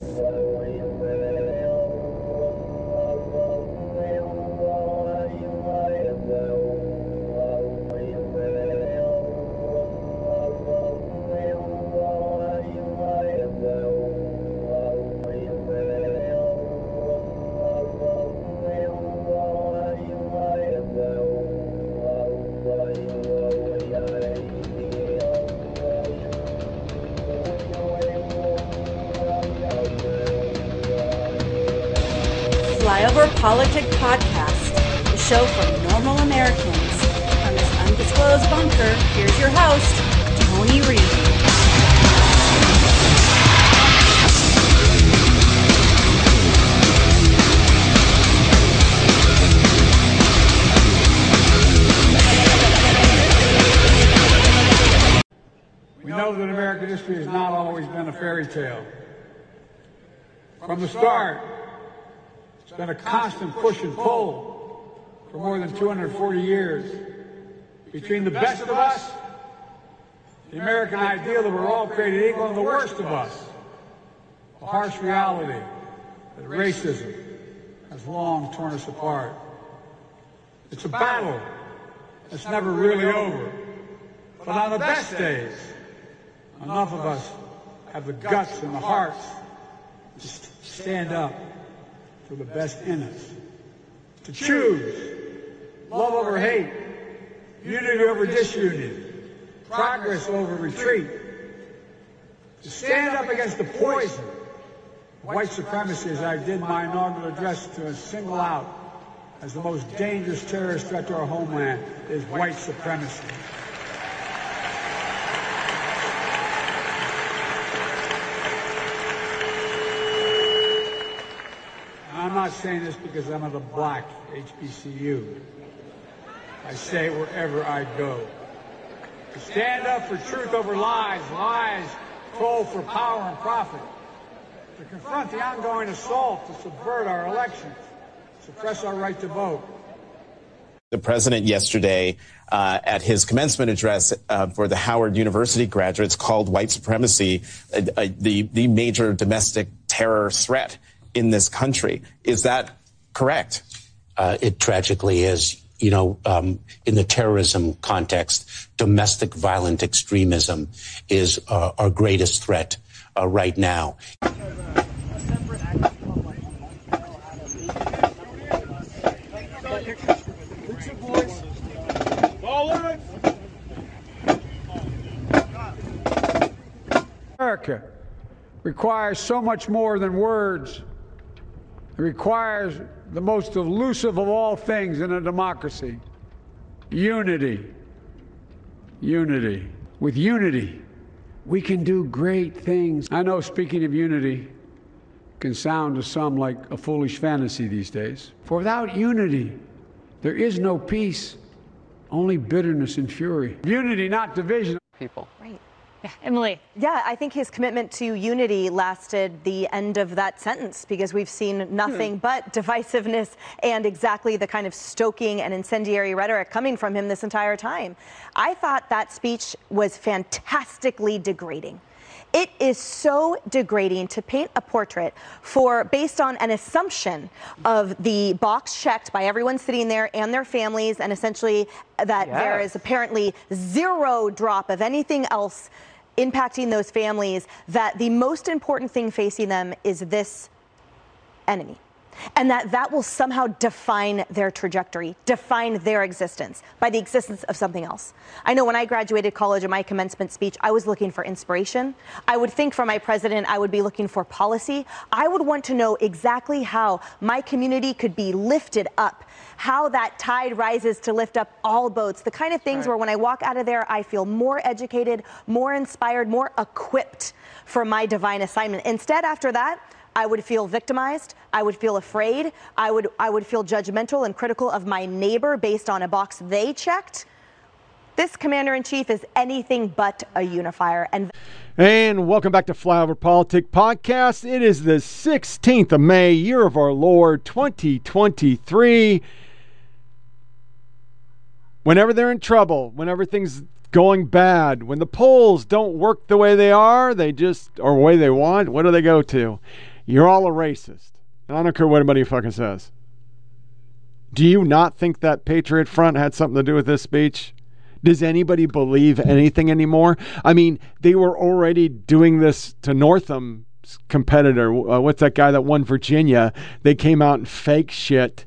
Salvo y. PolitiK Podcast, the show for normal Americans. From this undisclosed bunker, here's your host, Tony Reed. We know that American history has not always been a fairy tale. From the start, been a constant push and pull for more than 240 years between the best of us, the American ideal that we're all created equal, and the worst of us, the harsh reality that racism has long torn us apart. It's a battle that's never really over. But on the best days, enough of us have the guts and the hearts to stand up for the best in us. To choose love over hate, unity over disunity, progress over retreat. To stand up against the poison, white supremacy, as I did my inaugural address to single out as the most dangerous terrorist threat to our homeland is white supremacy. I'm not saying this because I'm of the black HBCU. I say it wherever I go. To stand up for truth over lies, lies told for power and profit. To confront the ongoing assault to subvert our elections, suppress our right to vote. The president yesterday uh, at his commencement address uh, for the Howard University graduates called white supremacy uh, uh the, the major domestic terror threat in this country. Is that correct? Uh, it tragically is. You know, um, in the terrorism context, domestic violent extremism is uh, our greatest threat uh, right now. America requires so much more than words. It requires the most elusive of all things in a democracy unity. Unity. With unity, we can do great things. I know, speaking of unity, can sound to some like a foolish fantasy these days. For without unity, there is no peace, only bitterness and fury. Unity, not division. People. Right. Yeah, Emily. Yeah, I think his commitment to unity lasted the end of that sentence because we've seen nothing hmm. but divisiveness and exactly the kind of stoking and incendiary rhetoric coming from him this entire time. I thought that speech was fantastically degrading. It is so degrading to paint a portrait for based on an assumption of the box checked by everyone sitting there and their families, and essentially that yes. there is apparently zero drop of anything else impacting those families, that the most important thing facing them is this enemy and that that will somehow define their trajectory, define their existence by the existence of something else. I know when I graduated college in my commencement speech, I was looking for inspiration. I would think for my president, I would be looking for policy. I would want to know exactly how my community could be lifted up, how that tide rises to lift up all boats, the kind of things right. where when I walk out of there, I feel more educated, more inspired, more equipped for my divine assignment. Instead, after that, I would feel victimized. I would feel afraid. I would, I would feel judgmental and critical of my neighbor based on a box they checked. This commander in chief is anything but a unifier. And and welcome back to Flyover PolitiK Podcast. It is the 16th of May, year of our Lord 2023. Whenever they're in trouble, whenever things going bad. When the polls don't work the way they are, they just, or the way they want, what do they go to? You're all a racist. And I don't care what anybody fucking says. Do you not think that Patriot Front had something to do with this speech? Does anybody believe anything anymore? I mean, they were already doing this to Northam's competitor. Uh, what's that guy that won Virginia? They came out and fake shit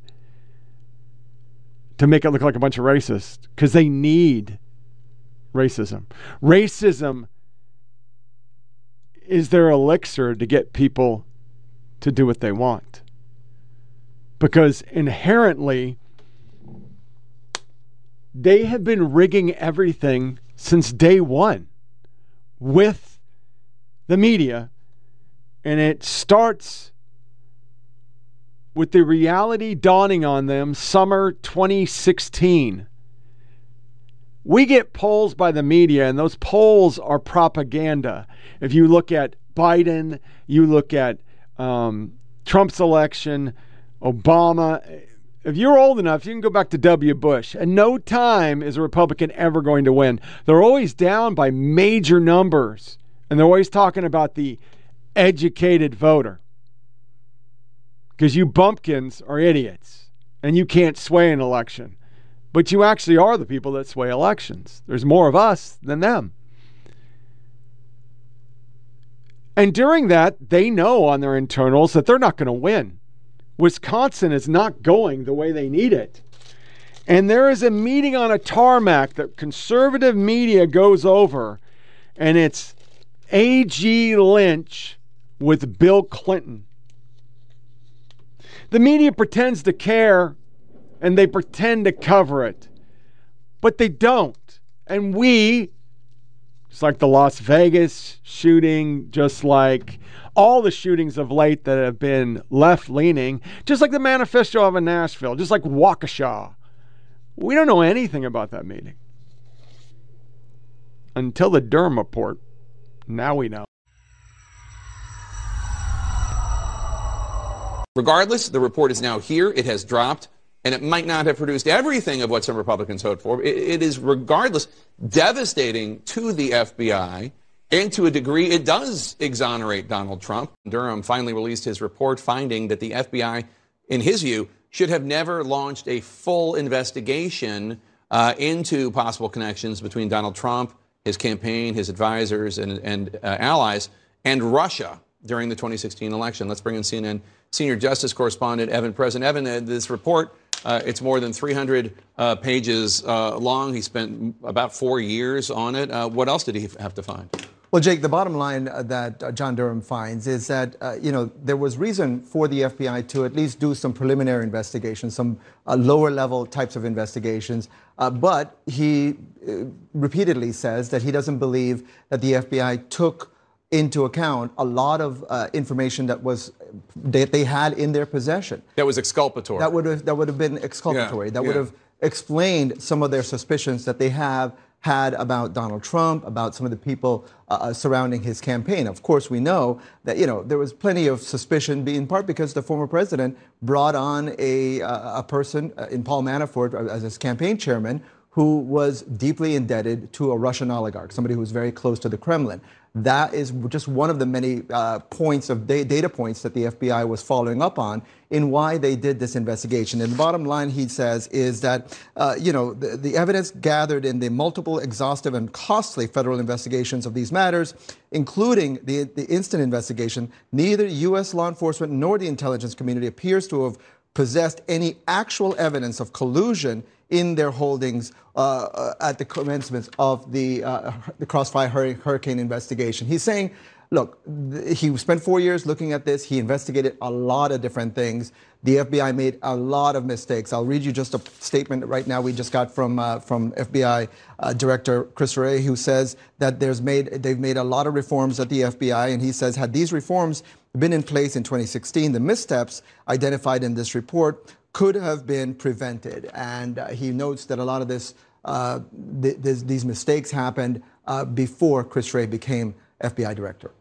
to make it look like a bunch of racists because they need racism. Racism is their elixir to get people to do what they want. Because inherently, they have been rigging everything since day one with the media. And it starts with the reality dawning on them summer 2016. We get polls by the media, and those polls are propaganda. If you look at Biden, you look at um, Trump's election, Obama, if you're old enough, you can go back to W. Bush. And no time is a Republican ever going to win. They're always down by major numbers. And they're always talking about the educated voter. Because you bumpkins are idiots and you can't sway an election. But you actually are the people that sway elections. There's more of us than them. And during that, they know on their internals that they're not going to win. Wisconsin is not going the way they need it. And there is a meeting on a tarmac that conservative media goes over, and it's A.G. Lynch with Bill Clinton. The media pretends to care and they pretend to cover it, but they don't. And we, just like the Las Vegas shooting, just like all the shootings of late that have been left leaning, just like the manifesto of a Nashville, just like Waukesha. We don't know anything about that meeting until the Durham report. Now we know. Regardless, the report is now here. It has dropped, and it might not have produced everything of what some Republicans hoped for. it, it is, regardless, devastating to the FBI and to a degree, it does exonerate Donald Trump. Durham finally released his report finding that the FBI, in his view, should have never launched a full investigation uh, into possible connections between Donald Trump, his campaign, his advisors, and, and uh, allies, and Russia during the 2016 election. Let's bring in CNN senior justice correspondent Evan Perez. Evan, uh, this report. Uh, it's more than 300 uh, pages uh, long. He spent about four years on it. Uh, what else did he have to find? Well, Jake, the bottom line uh, that uh, John Durham finds is that, uh, you know, there was reason for the FBI to at least do some preliminary investigations, some uh, lower level types of investigations. Uh, but he uh, repeatedly says that he doesn't believe that the FBI took into account a lot of information that was that they had in their possession. That was exculpatory. That would have that would have been exculpatory. Yeah, that yeah. would have explained some of their suspicions that they have had about Donald Trump, about some of the people uh, uh, surrounding his campaign. Of course, we know that you know there was plenty of suspicion, in part because the former president brought on a uh, a person uh, in Paul Manafort uh, as his campaign chairman who was deeply indebted to a Russian oligarch, somebody who was very close to the Kremlin. That is just one of the many uh, points of da- data points that the FBI was following up on in why they did this investigation. And the bottom line, he says, is that uh, you know the, the, evidence gathered in the multiple exhaustive and costly federal investigations of these matters, including the the instant investigation, neither U.S. law enforcement nor the intelligence community appears to have possessed any actual evidence of collusion in their holdings uh, uh, at the commencement of the, uh, the Crossfire Hurricane investigation. He's saying, look, he spent four years looking at this. He investigated a lot of different things. The FBI made a lot of mistakes. I'll read you just a statement right now we just got from uh, from FBI uh, Director Chris Wray, who says that there's made they've made a lot of reforms at the FBI, and he says had these reforms been in place in 2016, the missteps identified in this report could have been prevented. And uh, he notes that a lot of this, uh, th- this these mistakes happened uh, before Chris Wray became FBI director.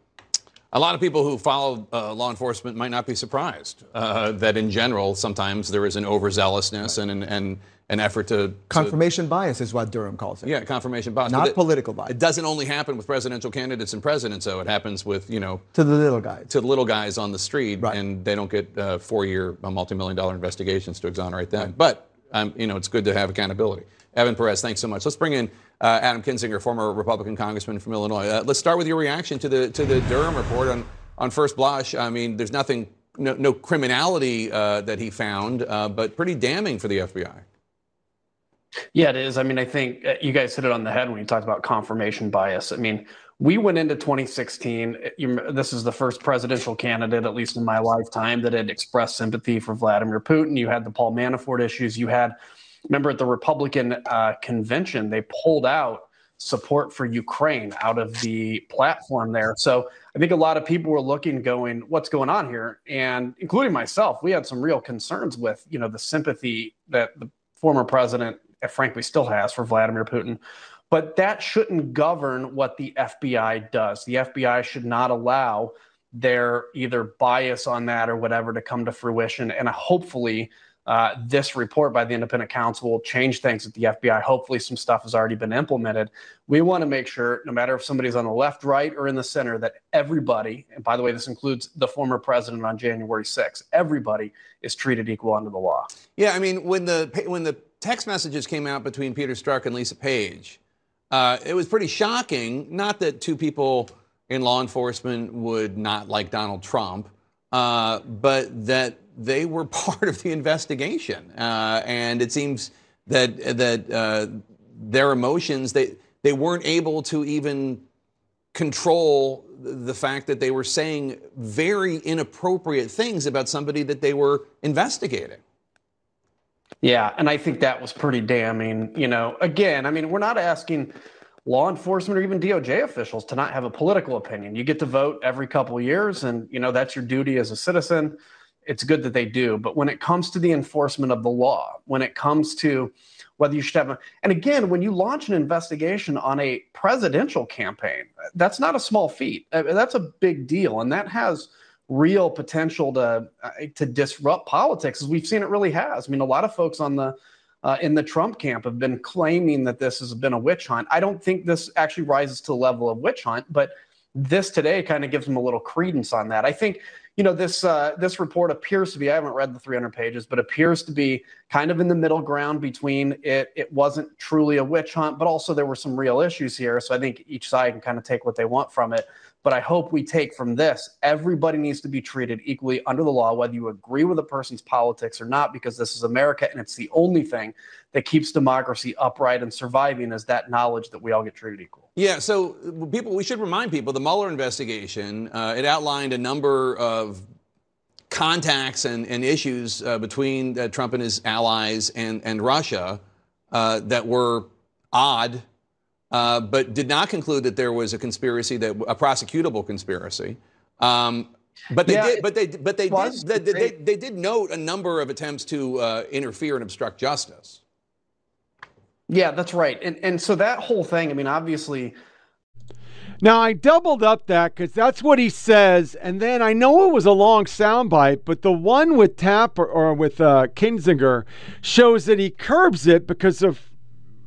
a lot of people who follow uh, law enforcement might not be surprised uh, that, in general, sometimes there is an overzealousness and, and, and an effort to confirmation to, bias is what Durham calls it. Yeah, confirmation bias, not political bias. It doesn't only happen with presidential candidates and presidents, though. It happens with you know to the little guys, to the little guys on the street, right. and they don't get uh, four-year, uh, multi-million dollar investigations to exonerate them. Right. But um, you know, it's good to have accountability. Evan Perez, thanks so much. Let's bring in uh, Adam Kinzinger, former Republican congressman from Illinois. Uh, let's start with your reaction to the to the Durham report on on first blush. I mean, there's nothing, no, no criminality uh, that he found, uh, but pretty damning for the FBI. Yeah, it is. I mean, I think uh, you guys hit it on the head when you talked about confirmation bias. I mean, we went into 2016. this is the first presidential candidate, at least in my lifetime, that had expressed sympathy for Vladimir Putin. You had the Paul Manafort issues. You had, remember, at the Republican uh, convention, they pulled out support for Ukraine out of the platform there. So I think a lot of people were looking, going, "What's going on here?" And including myself, we had some real concerns with, you know, the sympathy that the former president frankly still has for Vladimir Putin. But that shouldn't govern what the FBI does. The FBI should not allow their either bias on that or whatever to come to fruition. And hopefully, uh, this report by the independent counsel will change things at the FBI. Hopefully, some stuff has already been implemented. We want to make sure, no matter if somebody's on the left, right, or in the center, that everybody, and by the way, this includes the former president on January 6th, everybody is treated equal under the law. Yeah, I mean, when the when the text messages came out between Peter Strzok and Lisa Page. Uh, it was pretty shocking. Not that two people in law enforcement would not like Donald Trump, uh, but that they were part of the investigation. Uh, and it seems that that uh, their emotions they they weren't able to even control the fact that they were saying very inappropriate things about somebody that they were investigating. Yeah, and I think that was pretty damning. You know, again, I mean, we're not asking law enforcement or even DOJ officials to not have a political opinion. You get to vote every couple years, and you know that's your duty as a citizen. It's good that they do, but when it comes to the enforcement of the law, when it comes to whether you should have a, and again, when you launch an investigation on a presidential campaign, that's not a small feat. That's a big deal, and that has real potential to uh, to disrupt politics, as we've seen it really has. I mean, a lot of folks on the uh, in the Trump camp have been claiming that this has been a witch hunt. I don't think this actually rises to the level of witch hunt, but this today kind of gives them a little credence on that. I think you know this uh, this report appears to be. I haven't read the 300 pages, but appears to be kind of in the middle ground between it. It wasn't truly a witch hunt, but also there were some real issues here. So I think each side can kind of take what they want from it. But I hope we take from this everybody needs to be treated equally under the law, whether you agree with a person's politics or not, because this is America and it's the only thing that keeps democracy upright and surviving is that knowledge that we all get treated equal. Yeah, so people, we should remind people the Mueller investigation, uh, it outlined a number of contacts and, and issues uh, between uh, Trump and his allies and, and Russia uh, that were odd uh, but did not conclude that there was a conspiracy that a prosecutable conspiracy. Um, but they yeah, did. But they. But they did. They, they, they, did note a number of attempts to uh, interfere and obstruct justice. Yeah, that's right. And and so that whole thing. I mean, obviously. Now I doubled up that because that's what he says, and then I know it was a long soundbite, but the one with Tapper or with uh, Kinzinger shows that he curbs it because of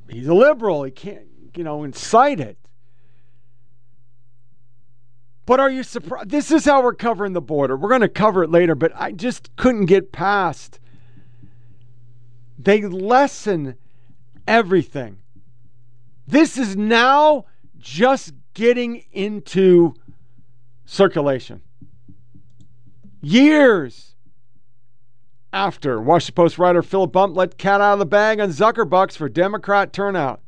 he's a liberal. He can't you know, incite it. But are you surprised? This is how we're covering the border. We're going to cover it later, but I just couldn't get past. They lessen everything. This is now just getting into circulation. Years after Washington Post writer Philip Bump let cat out of the bag on Zuckerbucks for Democrat turnout.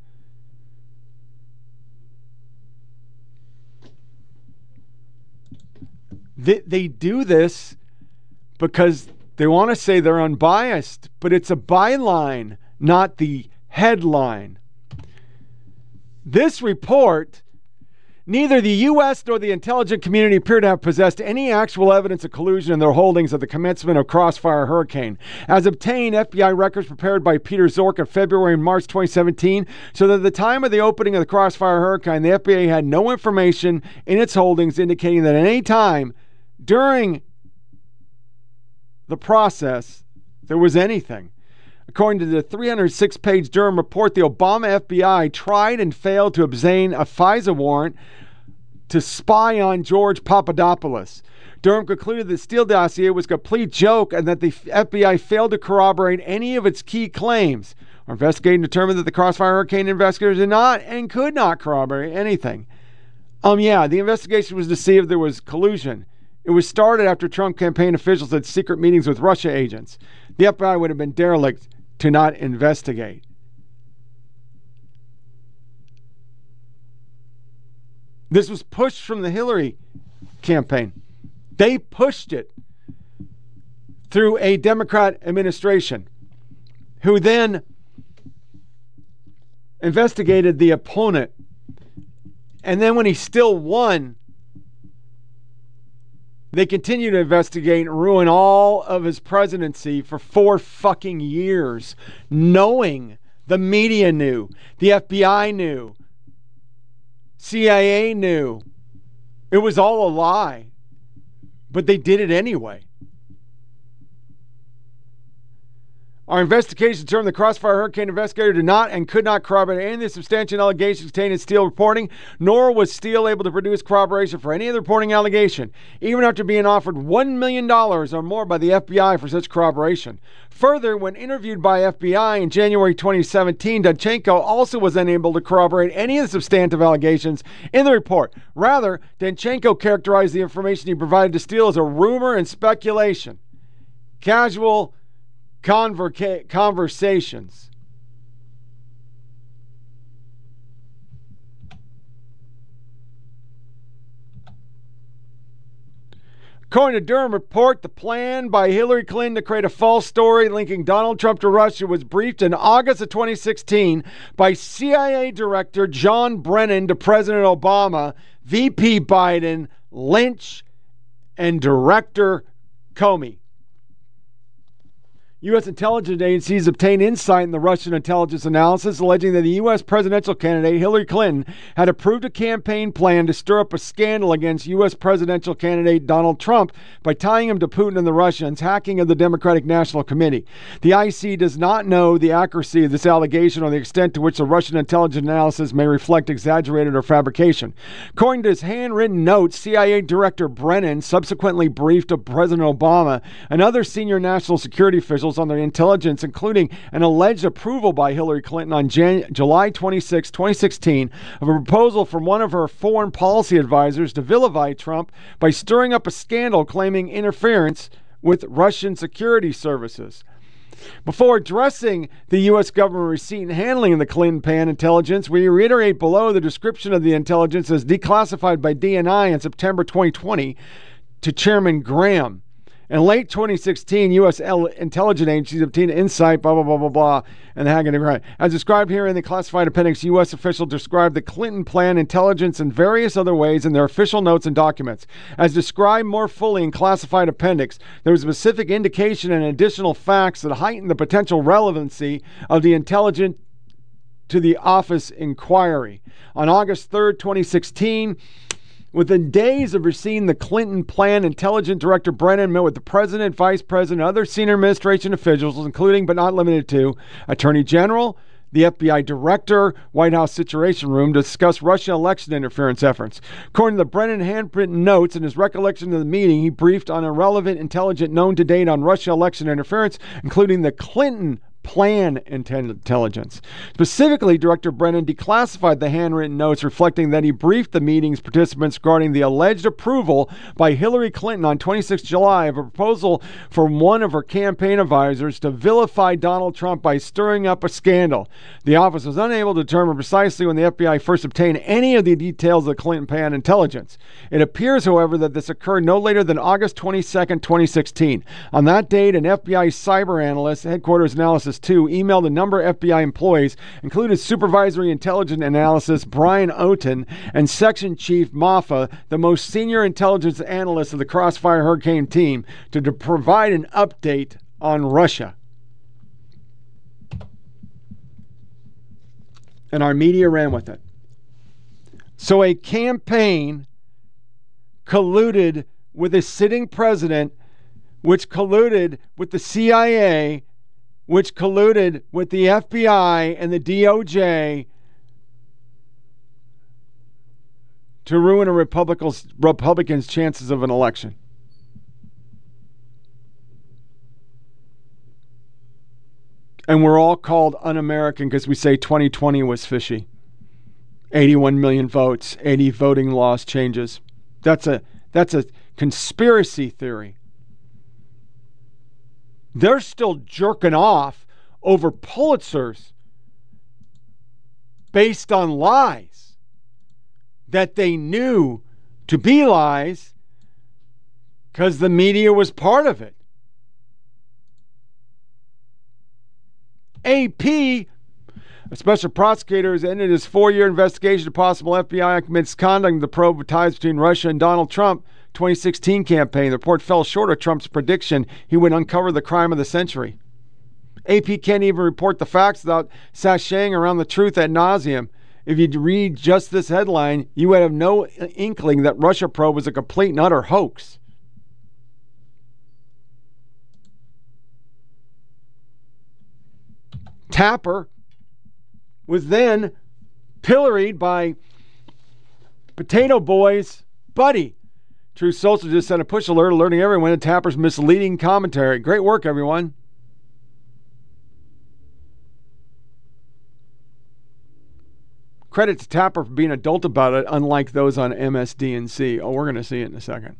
They, they do this because they want to say they're unbiased, but it's a byline, not the headline. This report Neither the U.S. nor the intelligence community appear to have possessed any actual evidence of collusion in their holdings at the commencement of Crossfire Hurricane. As obtained, FBI records prepared by Peter Strzok in February and March 2017 so that at the time of the opening of the Crossfire Hurricane, the FBI had no information in its holdings indicating that at any time during the process there was anything. According to the 306 page Durham report, the Obama FBI tried and failed to obtain a FISA warrant to spy on George Papadopoulos. Durham concluded the Steele dossier was a complete joke and that the FBI failed to corroborate any of its key claims. Our investigation determined that the Crossfire Hurricane investigators did not and could not corroborate anything. Um, yeah, the investigation was to see if there was collusion. It was started after Trump campaign officials had secret meetings with Russia agents. The FBI would have been derelict to not investigate. This was pushed from the Hillary campaign. They pushed it through a Democrat administration who then investigated the opponent. And then when he still won, they continued to investigate and ruin all of his presidency for four fucking years, knowing the media knew, the FBI knew, CIA knew. It was all a lie. But they did it anyway. Our investigation determined the Crossfire Hurricane investigator did not and could not corroborate any of the substantial allegations contained in Steele reporting, nor was Steele able to produce corroboration for any of the reporting allegation, even after being offered $1 million or more by the FBI for such corroboration. Further, when interviewed by FBI in January 2017, Danchenko also was unable to corroborate any of the substantive allegations in the report. Rather, Danchenko characterized the information he provided to Steele as a rumor and speculation. Casual converca- conversations. According to Durham report, the plan by Hillary Clinton to create a false story linking Donald Trump to Russia was briefed in August of 2016 by CIA Director John Brennan to President Obama, VP Biden, Lynch, and Director Comey. U.S. intelligence agencies obtained insight in the Russian intelligence analysis alleging that the U.S. presidential candidate Hillary Clinton had approved a campaign plan to stir up a scandal against U.S. presidential candidate Donald Trump by tying him to Putin and the Russians, hacking of the Democratic National Committee. The IC does not know the accuracy of this allegation or the extent to which the Russian intelligence analysis may reflect exaggerated or fabrication. According to his handwritten notes, CIA Director Brennan subsequently briefed President Obama and other senior national security officials on their intelligence, including an alleged approval by Hillary Clinton on Jan- July 26, 2016, of a proposal from one of her foreign policy advisors to vilify Trump by stirring up a scandal claiming interference with Russian security services. Before addressing the U.S. government receipt and handling of the Clinton Pan intelligence, we reiterate below the description of the intelligence as declassified by DNI in September 2020 to Chairman Graham. In late 2016, U.S. intelligence agencies obtained insight, blah, blah, blah, blah, blah, and the hacking right. As described here in the classified appendix, U.S. officials described the Clinton plan, intelligence, and various other ways in their official notes and documents. As described more fully in classified appendix, there was specific indication and additional facts that heighten the potential relevancy of the intelligence to the office inquiry. On August 3rd, 2016, Within days of receiving the Clinton plan, Intelligence Director Brennan met with the President, Vice President, and other senior administration officials, including but not limited to Attorney General, the FBI Director, White House Situation Room, to discuss Russian election interference efforts. According to the Brennan handwritten notes and his recollection of the meeting, he briefed on irrelevant intelligence known to date on Russian election interference, including the Clinton plan intelligence. Specifically, Director Brennan declassified the handwritten notes reflecting that he briefed the meeting's participants regarding the alleged approval by Hillary Clinton on 26 July of a proposal from one of her campaign advisors to vilify Donald Trump by stirring up a scandal. The office was unable to determine precisely when the FBI first obtained any of the details of the Clinton plan intelligence. It appears, however, that this occurred no later than August 22, 2016. On that date, an FBI cyber analyst, headquarters analysis analysis too, emailed a number of FBI employees, including supervisory intelligence analysis Brian Auten and section chief Moffa, the most senior intelligence analyst of the Crossfire Hurricane team, to, to provide an update on Russia. And our media ran with it. So a campaign colluded with a sitting president, which colluded with the CIA, which colluded with the FBI and the DOJ to ruin a Republican's, chances of an election. And we're all called un American because we say 2020 was fishy. 81 million votes, 80 voting laws changes. That's a that's a conspiracy theory. They're still jerking off over Pulitzers based on lies that they knew to be lies because the media was part of it. AP a special prosecutor has ended his four year investigation of possible FBI misconduct in the probe of ties between Russia and Donald Trump 2016 campaign. The report fell short of Trump's prediction he would uncover the crime of the century. AP can't even report the facts without sashaying around the truth ad nauseum. If you'd read just this headline, you would have no inkling that Russia probe was a complete and utter hoax. Tapper was then pilloried by Potato Boy's buddy. Truth Social just sent a push alert alerting everyone to Tapper's misleading commentary. Great work, everyone. Credit to Tapper for being adult about it, unlike those on MSDNC. Oh, we're going to see it in a second.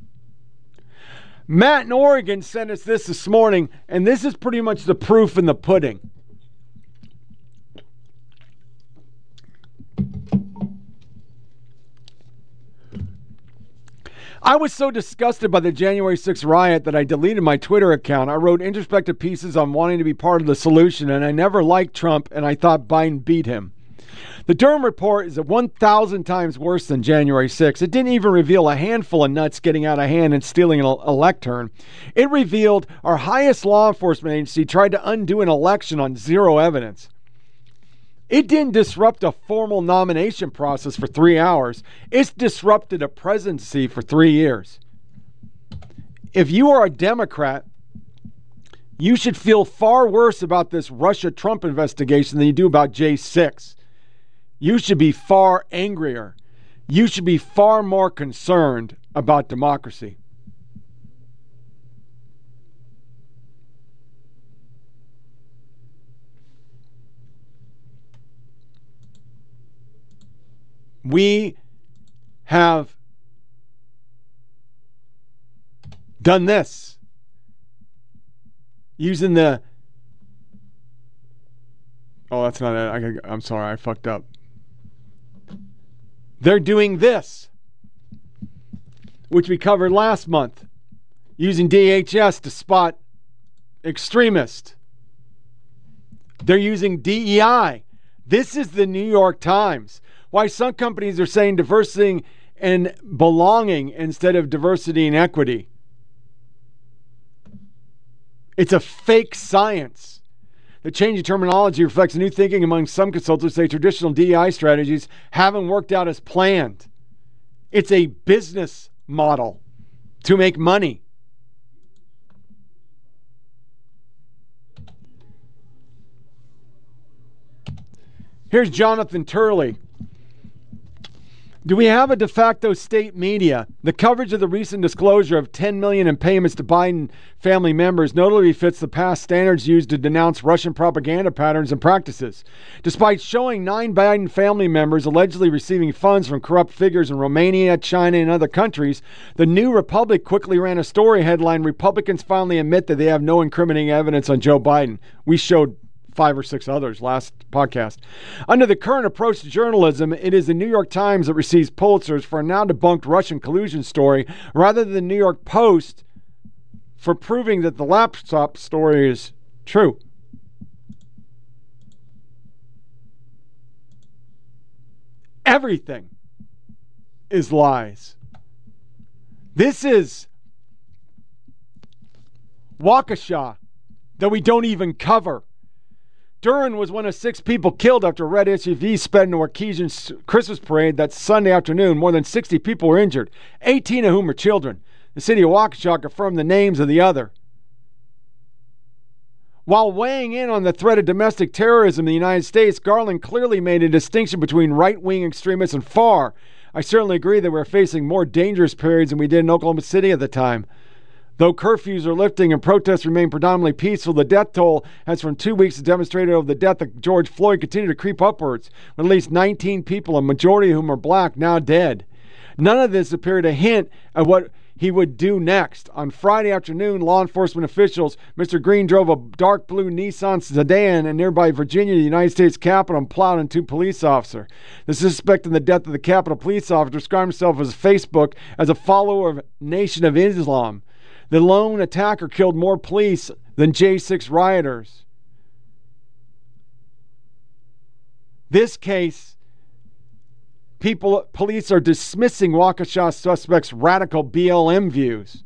Matt in Oregon sent us this this morning, and this is pretty much the proof in the pudding. I was so disgusted by the January 6th riot that I deleted my Twitter account. I wrote introspective pieces on wanting to be part of the solution, and I never liked Trump, and I thought Biden beat him. The Durham report is 1,000 times worse than January 6. It didn't even reveal a handful of nuts getting out of hand and stealing an electron. It revealed our highest law enforcement agency tried to undo an election on zero evidence. It didn't disrupt a formal nomination process for three hours. It's disrupted a presidency for three years. If you are a Democrat, you should feel far worse about this Russia Trump investigation than you do about J6. You should be far angrier. You should be far more concerned about democracy. We have done this. Using the oh that's not it. I, i'm sorry i fucked up. They're doing this which we covered last month using dhs to spot extremists. They're using dei this is the new york times why some companies are saying diversity and belonging instead of diversity and equity. It's a fake science. The change in terminology reflects new thinking among some consultants say traditional DEI strategies haven't worked out as planned. It's a business model to make money. Here's Jonathan Turley. Do we have a de facto state media? The coverage of the recent disclosure of 10 million in payments to Biden family members notably fits the past standards used to denounce Russian propaganda patterns and practices. Despite showing nine Biden family members allegedly receiving funds from corrupt figures in Romania, China, and other countries, the New Republic quickly ran a story headline Republicans finally admit that they have no incriminating evidence on Joe Biden. We showed five or six others last podcast. Under the current approach to journalism, it is the New York Times that receives Pulitzers for a now debunked Russian collusion story rather than the New York Post for proving that the laptop story is true. Everything is lies. This is Waukesha that we don't even cover. Durham was one of six people killed after a red SUV sped into Waukesha's Christmas parade that Sunday afternoon. More than 60 people were injured, 18 of whom were children. The city of Waukesha confirmed the names of the other. While weighing in on the threat of domestic terrorism in the United States, Garland clearly made a distinction between right wing extremists and far. I certainly agree that we're facing more dangerous periods than we did in Oklahoma City at the time. Though curfews are lifting and protests remain predominantly peaceful, the death toll has from two weeks demonstrated over the death of George Floyd continued to creep upwards, with at least 19 people, a majority of whom are black, now dead. None of this appeared to hint at what he would do next. On Friday afternoon, law enforcement officials, Mr. Green drove a dark blue Nissan sedan in nearby Virginia, the United States Capitol, and plowed into a police officer. The suspect in the death of the Capitol police officer described himself as Facebook as a follower of Nation of Islam. The lone attacker killed more police than J6 rioters. This case, people, police are dismissing Waukesha suspects' radical BLM views.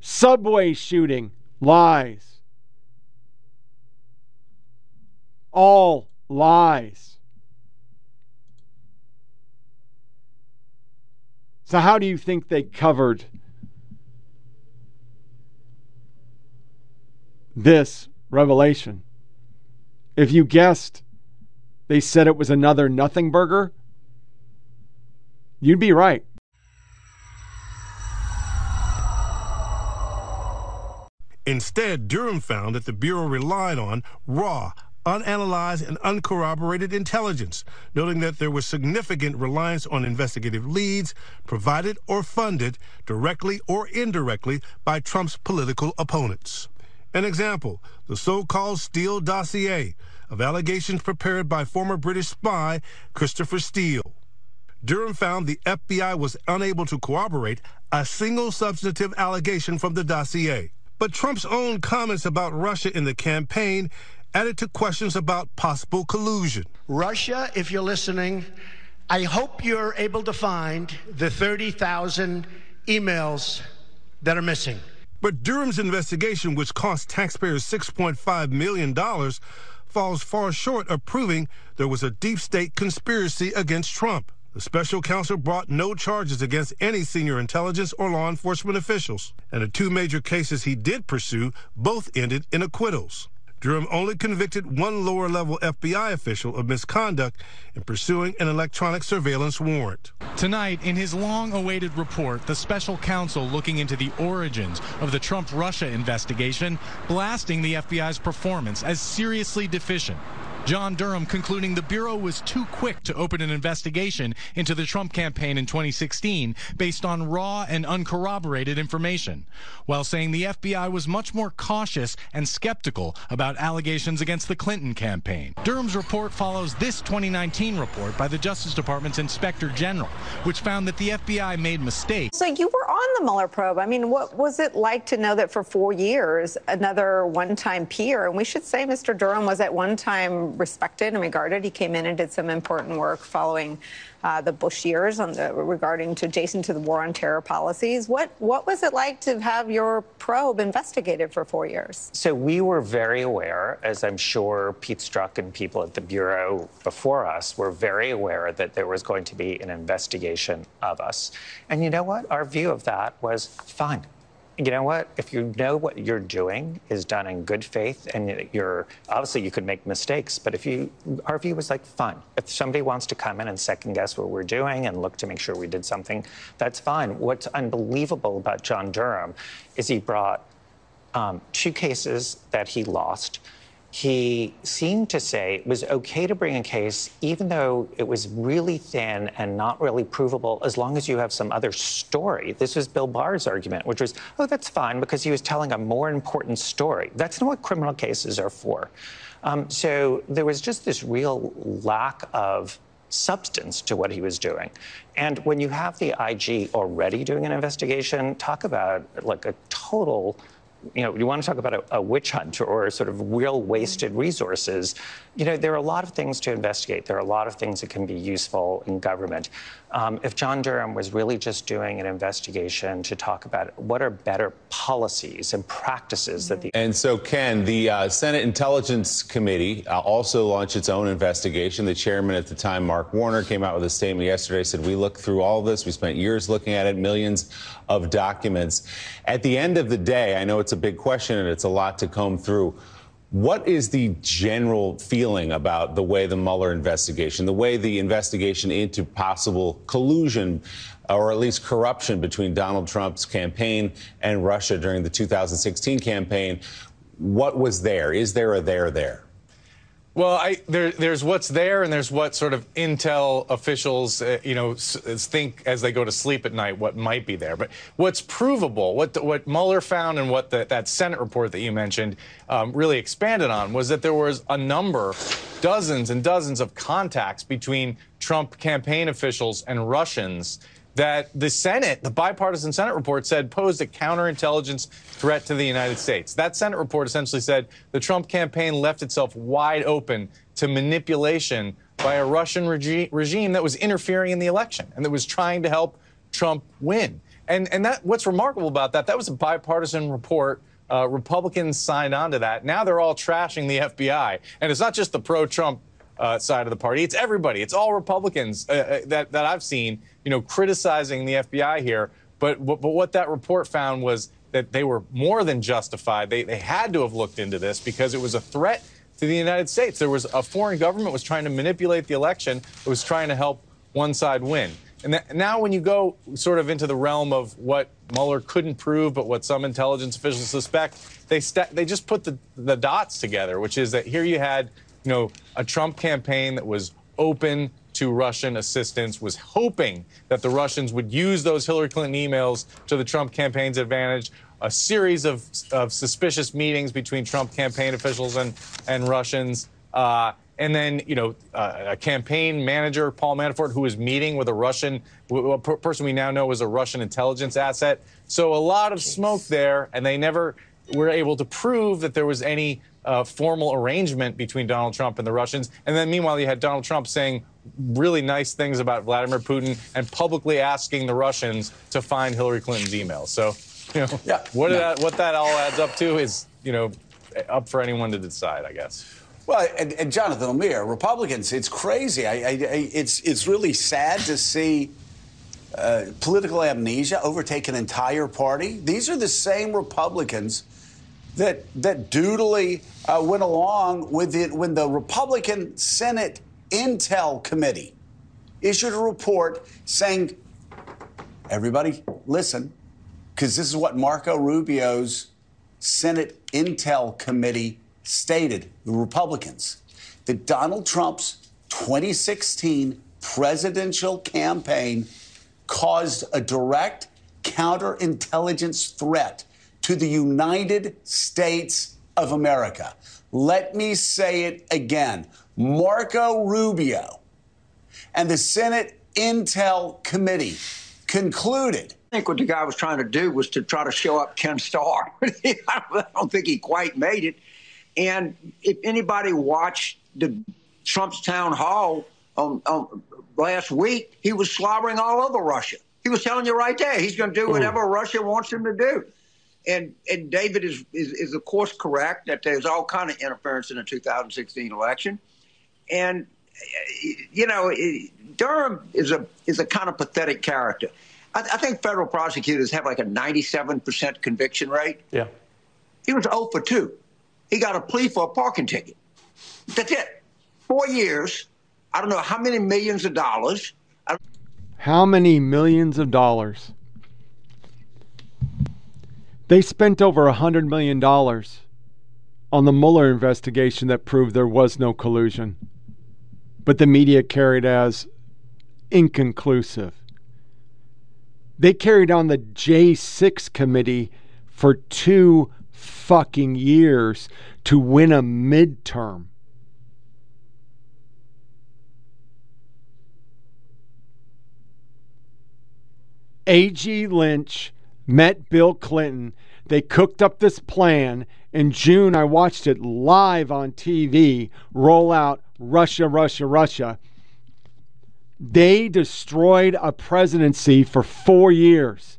Subway shooting, lies. All lies. So, how do you think they covered this revelation. If you guessed they said it was another nothing burger, you'd be right. Instead, Durham found that the Bureau relied on raw, unanalyzed, and uncorroborated intelligence, noting that there was significant reliance on investigative leads provided or funded directly or indirectly by Trump's political opponents. An example the so called Steele dossier of allegations prepared by former British spy Christopher Steele. Durham found the FBI was unable to corroborate a single substantive allegation from the dossier. But Trump's own comments about Russia in the campaign added to questions about possible collusion. Russia, if you're listening, I hope you're able to find the 30,000 emails that are missing. But Durham's investigation, which cost taxpayers $6.5 million, falls far short of proving there was a deep state conspiracy against Trump. The special counsel brought no charges against any senior intelligence or law enforcement officials, and the two major cases he did pursue both ended in acquittals. Durham only convicted one lower level FBI official of misconduct in pursuing an electronic surveillance warrant. Tonight, in his long awaited report, the special counsel looking into the origins of the Trump Russia investigation, blasting the FBI's performance as seriously deficient. John Durham concluding the Bureau was too quick to open an investigation into the Trump campaign in 2016 based on raw and uncorroborated information, while saying the FBI was much more cautious and skeptical about allegations against the Clinton campaign. Durham's report follows this 2019 report by the Justice Department's Inspector General, which found that the FBI made mistakes. So you were on the Mueller probe. I mean, what was it like to know that for four years, another one time peer, and we should say Mr. Durham was at one time respected and regarded. He came in and did some important work following uh, the Bush years on the, regarding to Jason to the war on terror policies. What what was it like to have your probe investigated for four years? So we were very aware, as I'm sure Pete Strzok and people at the bureau before us were very aware that there was going to be an investigation of us. And you know what? Our view of that was fine you know what? If you know what you're doing is done in good faith, and you're obviously you could make mistakes, but if you, our view was like, fine. If somebody wants to come in and second guess what we're doing and look to make sure we did something, that's fine. What's unbelievable about John Durham is he brought um, two cases that he lost he seemed to say it was okay to bring a case, even though it was really thin and not really provable, as long as you have some other story. This was Bill Barr's argument, which was, oh, that's fine because he was telling a more important story. That's not what criminal cases are for. Um, so there was just this real lack of substance to what he was doing. And when you have the IG already doing an investigation, talk about like a total you know, you want to talk about a, a, witch hunt or sort of real wasted resources, you know, there are a lot of things to investigate. There are a lot of things that can be useful in government. Um, if John Durham was really just doing an investigation to talk about what are better policies and practices that the. And so, Ken, the uh, Senate Intelligence Committee uh, also launched its own investigation. The chairman at the time, Mark Warner, came out with a statement yesterday, said, We looked through all this. We spent years looking at it, millions of documents. At the end of the day, I know it's a big question and it's a lot to comb through. What is the general feeling about the way the Mueller investigation, the way the investigation into possible collusion or at least corruption between Donald Trump's campaign and Russia during the 2016 campaign? What was there? Is there a there there? Well, I, there, there's what's there, and there's what sort of intel officials, uh, you know, think as they go to sleep at night what might be there. But what's provable, what what Mueller found, and what the, that Senate report that you mentioned um, really expanded on was that there was a number, dozens and dozens of contacts between Trump campaign officials and Russians that the Senate, the bipartisan Senate report said posed a counterintelligence threat to the United States. That Senate report essentially said the Trump campaign left itself wide open to manipulation by a Russian regi- regime that was interfering in the election and that was trying to help Trump win. And and that what's remarkable about that, that was a bipartisan report. Uh, Republicans signed on to that. Now they're all trashing the FBI. And it's not just the pro Trump uh, side of the party. It's everybody. It's all Republicans uh, uh that, that I've seen, you know, criticizing the FBI here. But, but what that report found was that they were more than justified. They, they had to have looked into this because it was a threat to the United States. There was a foreign government was trying to manipulate the election. It was trying to help one side win. And that, now, when you go sort of into the realm of what Mueller couldn't prove, but what some intelligence officials suspect, they they just put the, the dots together, which is that here you had you know, a Trump campaign that was open to Russian assistance, was hoping that the Russians would use those Hillary Clinton emails to the Trump campaign's advantage. A series of, of suspicious meetings between Trump campaign officials and, and Russians. Uh, and then, you know, uh, a campaign manager, Paul Manafort, who was meeting with a Russian, a person we now know was a Russian intelligence asset. So a lot of smoke there, and they never were able to prove that there was any uh, formal arrangement between Donald Trump and the Russians. And then meanwhile, you had Donald Trump saying really nice things about Vladimir Putin and publicly asking the Russians to find Hillary Clinton's emails. So, you know, yeah, what. That, what that all adds up to is, you know, up for anyone to decide, I guess. Well, and, and Jonathan O'Meara, Republicans, it's crazy. I, I, I, it's it's really sad to see uh, political amnesia overtake an entire party. These are the same Republicans that that doodly uh, went along with it when the Republican Senate Intel Committee issued a report saying, "Everybody, listen, because this is what Marco Rubio's Senate Intel Committee stated, the Republicans, that Donald Trump's 2016 presidential campaign caused a direct counterintelligence threat to the United States of America. Let me say it again. Marco Rubio and the Senate Intel Committee concluded. I think what the guy was trying to do was to try to show up Ken Starr. I don't think he quite made it. And if anybody watched the Trump's town hall on, on last week, he was slobbering all over Russia. He was telling you right there he's going to do whatever Ooh. Russia wants him to do. And and David is, is is of course correct that there's all kind of interference in the 2016 election, and you know Durham is a is a kind of pathetic character. I, I think federal prosecutors have like a 97 percent conviction rate. Yeah, he was 0 for 2. He got a plea for a parking ticket. That's it. Four years. I don't know how many millions of dollars. How many millions of dollars? They spent over a $100 million on the Mueller investigation that proved there was no collusion, but the media carried as inconclusive. They carried on the J6 committee for two fucking years to win a midterm. A.G. Lynch met Bill Clinton They cooked up this plan. In June, I watched it live on TV roll out Russia, Russia, Russia. They destroyed a presidency for four years.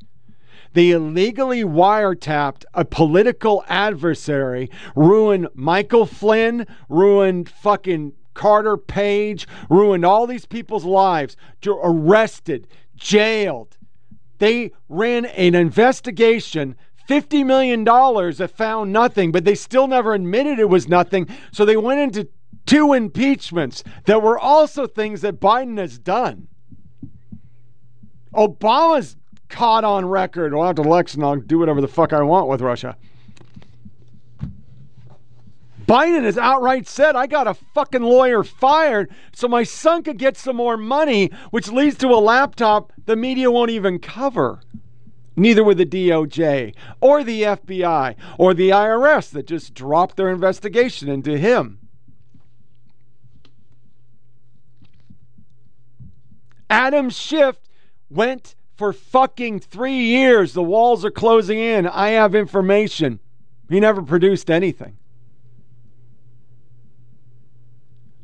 They illegally wiretapped a political adversary, ruined Michael Flynn, ruined fucking Carter Page, ruined all these people's lives, arrested, jailed. They ran an investigation $50 million that found nothing, but they still never admitted it was nothing. So they went into two impeachments that were also things that Biden has done. Obama's caught on record. Well, after the election, I'll do whatever the fuck I want with Russia. Biden has outright said, I got a fucking lawyer fired so my son could get some more money, which leads to a laptop the media won't even cover. Neither with the DOJ or the FBI or the IRS that just dropped their investigation into him. Adam Schiff went for fucking three years. The walls are closing in. I have information. He never produced anything.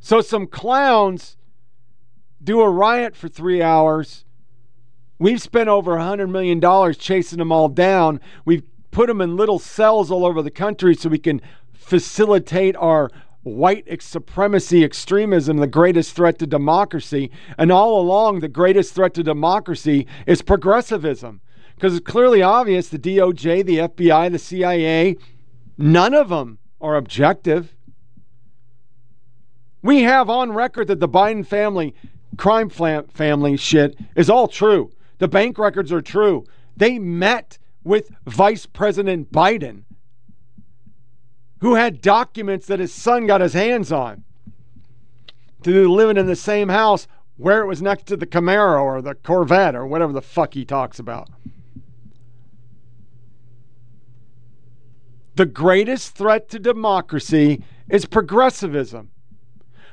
So some clowns do a riot for three hours. We've spent over $100 million chasing them all down. We've put them in little cells all over the country so we can facilitate our white supremacy extremism, the greatest threat to democracy. And all along, the greatest threat to democracy is progressivism. Because it's clearly obvious the DOJ, the FBI, the CIA, none of them are objective. We have on record that the Biden family, crime family shit is all true. The bank records are true. They met with Vice President Biden, who had documents that his son got his hands on to living in the same house where it was next to the Camaro or the Corvette or whatever the fuck he talks about. The greatest threat to democracy is progressivism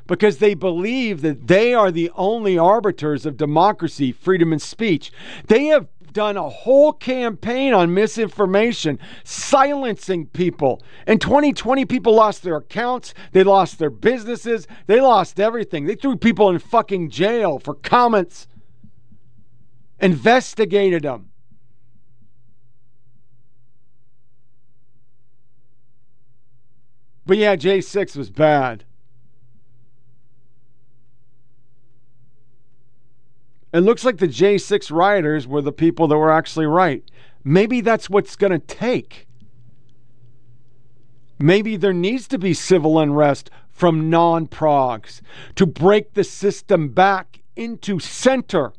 because they believe that they are the only arbiters of democracy, freedom, and speech. They have done a whole campaign on misinformation, silencing people. In 2020, people lost their accounts, they lost their businesses, they lost everything. They threw people in fucking jail for comments, investigated them. But yeah, J6 was bad. It looks like the J6 rioters were the people that were actually right. Maybe that's what's going to take. Maybe there needs to be civil unrest from non progs to break the system back into center.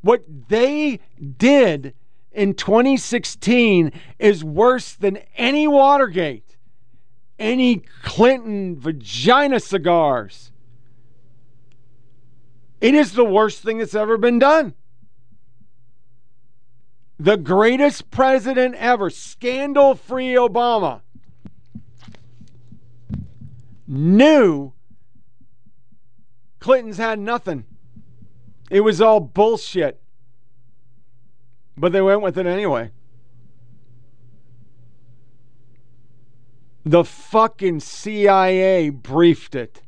What they did in 2016 is worse than any Watergate, any Clinton vagina cigars. It is the worst thing that's ever been done. The greatest president ever, scandal free Obama, knew Clinton's had nothing. It was all bullshit. But they went with it anyway. The fucking CIA briefed it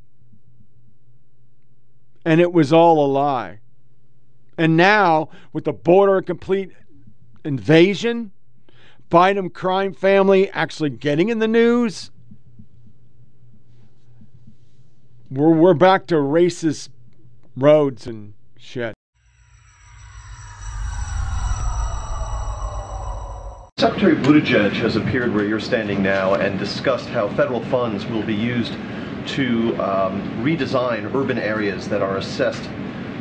and it was all a lie. And now, with the border complete invasion, Biden crime family actually getting in the news, we're, we're back to racist roads and shit. Secretary Buttigieg has appeared where you're standing now and discussed how federal funds will be used to um, redesign urban areas that are assessed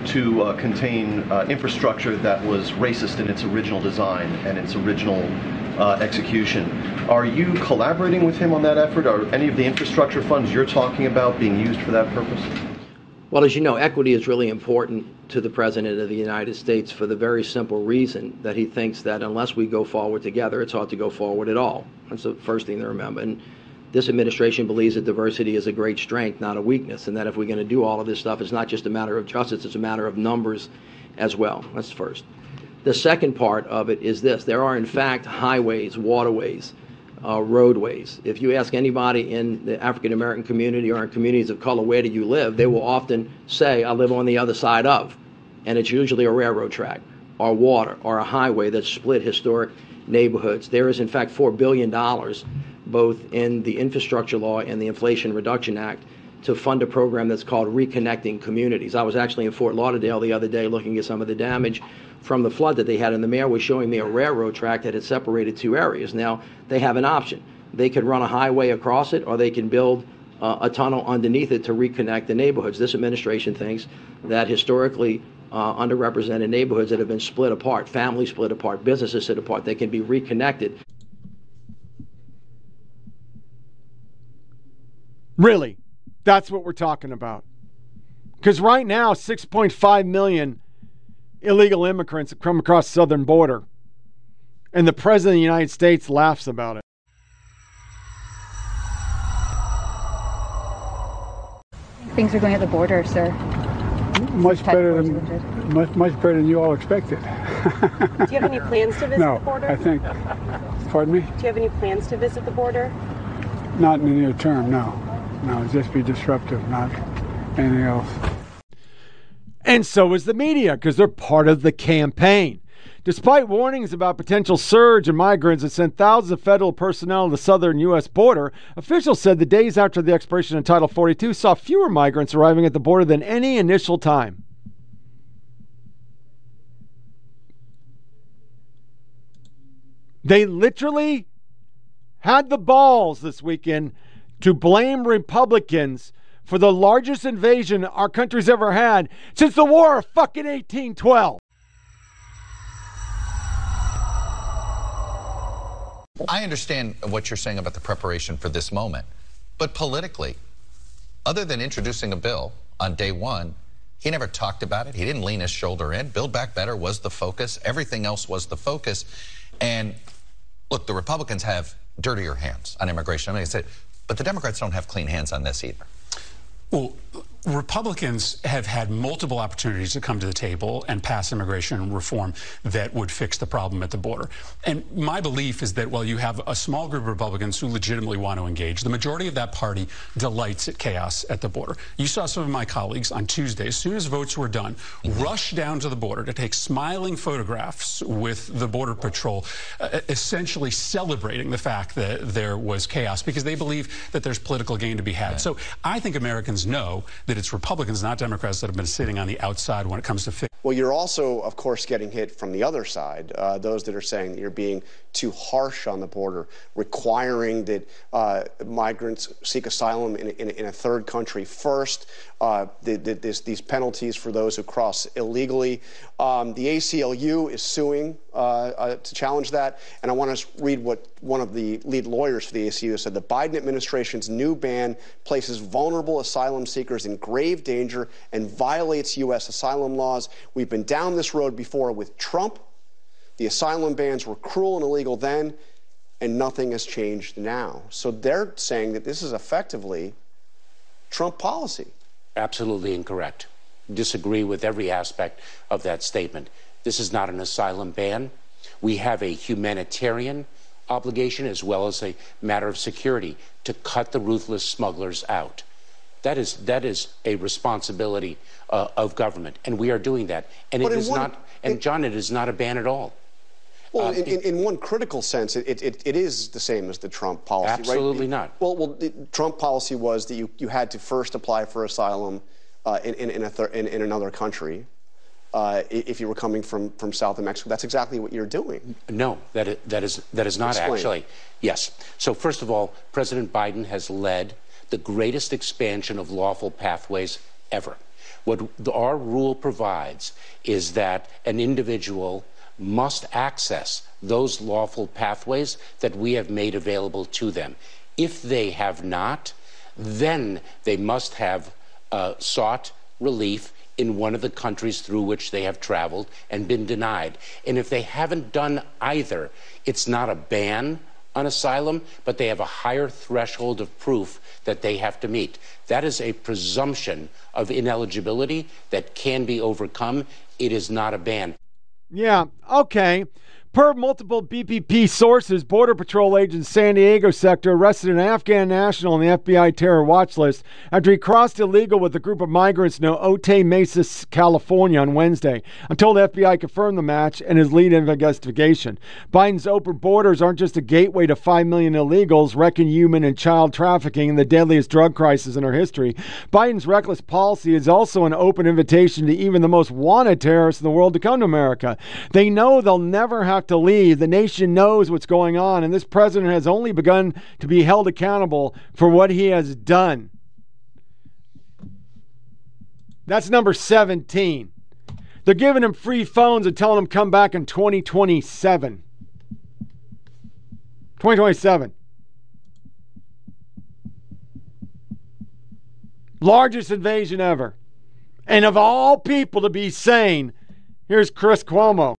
to uh, contain uh, infrastructure that was racist in its original design and its original uh, execution. Are you collaborating with him on that effort? Are any of the infrastructure funds you're talking about being used for that purpose? Well, as you know, equity is really important to the President of the United States for the very simple reason that he thinks that unless we go forward together, it's hard to go forward at all. That's the first thing to remember. And this administration believes that diversity is a great strength, not a weakness, and that if we're going to do all of this stuff, it's not just a matter of justice, it's a matter of numbers as well. That's first. The second part of it is this there are, in fact, highways, waterways, uh, roadways. If you ask anybody in the African American community or in communities of color, where do you live, they will often say, I live on the other side of. And it's usually a railroad track or water or a highway that split historic neighborhoods. There is, in fact, $4 billion both in the infrastructure law and the Inflation Reduction Act to fund a program that's called Reconnecting Communities. I was actually in Fort Lauderdale the other day looking at some of the damage from the flood that they had, and the mayor was showing me a railroad track that had separated two areas. Now, they have an option. They could run a highway across it, or they can build uh, a tunnel underneath it to reconnect the neighborhoods. This administration thinks that historically uh, underrepresented neighborhoods that have been split apart, families split apart, businesses split apart, they can be reconnected. Really? That's what we're talking about. Because right now, 6.5 million illegal immigrants have come across the southern border. And the President of the United States laughs about it. Things are going at the border, sir. Much better than much, much better than you all expected. Do you have any plans to visit no, the border? I think. Pardon me? Do you have any plans to visit the border? Not in the near term. No, no. Just be disruptive, not anything else. And so is the media because they're part of the campaign. Despite warnings about potential surge in migrants that sent thousands of federal personnel to the southern U.S. border, officials said the days after the expiration of Title 42 saw fewer migrants arriving at the border than any initial time. They literally had the balls this weekend to blame Republicans for the largest invasion our country's ever had since the War of fucking 1812. I understand what you're saying about the preparation for this moment, but politically, other than introducing a bill on day one, he never talked about it. He didn't lean his shoulder in. Build Back Better was the focus. Everything else was the focus. And look, the Republicans have dirtier hands on immigration. I mean, I said, but the Democrats don't have clean hands on this either. Well, Republicans have had multiple opportunities to come to the table and pass immigration reform that would fix the problem at the border. And my belief is that while you have a small group of Republicans who legitimately want to engage, the majority of that party delights at chaos at the border. You saw some of my colleagues on Tuesday, as soon as votes were done, rush down to the border to take smiling photographs with the Border Patrol, uh, essentially celebrating the fact that there was chaos because they believe that there's political gain to be had. So I think Americans know that it's Republicans, not Democrats, that have been sitting on the outside when it comes to fix. Well, you're also, of course, getting hit from the other side. Uh, those that are saying that you're being too harsh on the border, requiring that uh, migrants seek asylum in, in, in, a third country first, uh, the, the, this, these penalties for those who cross illegally. Um, the ACLU is suing Uh, uh, to challenge that. And I want to read what one of the lead lawyers for the ACLU said. The Biden administration's new ban places vulnerable asylum seekers in grave danger and violates U.S. asylum laws. We've been down this road before with Trump. The asylum bans were cruel and illegal then, and nothing has changed now. So they're saying that this is effectively Trump policy. Absolutely incorrect. Disagree with every aspect of that statement. This is not an asylum ban. We have a humanitarian obligation as well as a matter of security to cut the ruthless smugglers out. That is that is a responsibility uh, of government, and we are doing that. And but it is one, not. And John, it is not a ban at all. Well, um, in, in, in, one critical sense, it, it, it is the same as the Trump policy, absolutely right? not. Well, well, the Trump policy was that you, you had to first apply for asylum uh, in, in, a in, in another country. Uh, if you were coming from, from south of Mexico. That's exactly what you're doing. No, that is, that is, that is not Explain. actually. Yes. So, first of all, President Biden has led the greatest expansion of lawful pathways ever. What our rule provides is that an individual must access those lawful pathways that we have made available to them. If they have not, then they must have uh, sought relief in one of the countries through which they have traveled and been denied. And if they haven't done either, it's not a ban on asylum, but they have a higher threshold of proof that they have to meet. That is a presumption of ineligibility that can be overcome. It is not a ban. Yeah, okay. Per multiple BPP sources, Border Patrol agents San Diego sector arrested an Afghan national on the FBI terror watch list after he crossed illegal with a group of migrants near Otay Mesa, California on Wednesday. I'm told the FBI confirmed the match and his lead investigation. Biden's open borders aren't just a gateway to 5 million illegals, wrecking human and child trafficking and the deadliest drug crisis in our history. Biden's reckless policy is also an open invitation to even the most wanted terrorists in the world to come to America. They know they'll never have to leave. The nation knows what's going on, and this president has only begun to be held accountable for what he has done. That's number 17. They're giving him free phones and telling him come back in 2027. 2027. Largest invasion ever. And of all people to be sane, here's Chris Cuomo.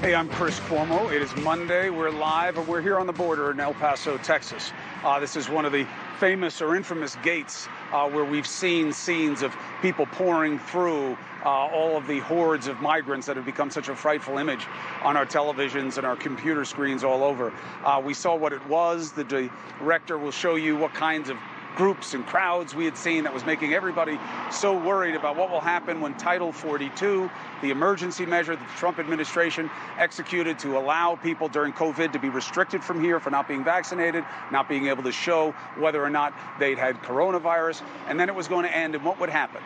Hey, I'm Chris Cuomo. It is Monday. We're live, and we're here on the border in El Paso, Texas. Uh, this is one of the famous or infamous gates uh, where we've seen scenes of people pouring through uh, all of the hordes of migrants that have become such a frightful image on our televisions and our computer screens all over. Uh, we saw what it was. The director will show you what kinds of groups and crowds we had seen that was making everybody so worried about what will happen when Title 42, the emergency measure that the Trump administration executed to allow people during COVID to be restricted from here for not being vaccinated, not being able to show whether or not they'd had coronavirus, and then it was going to end, and what would happen?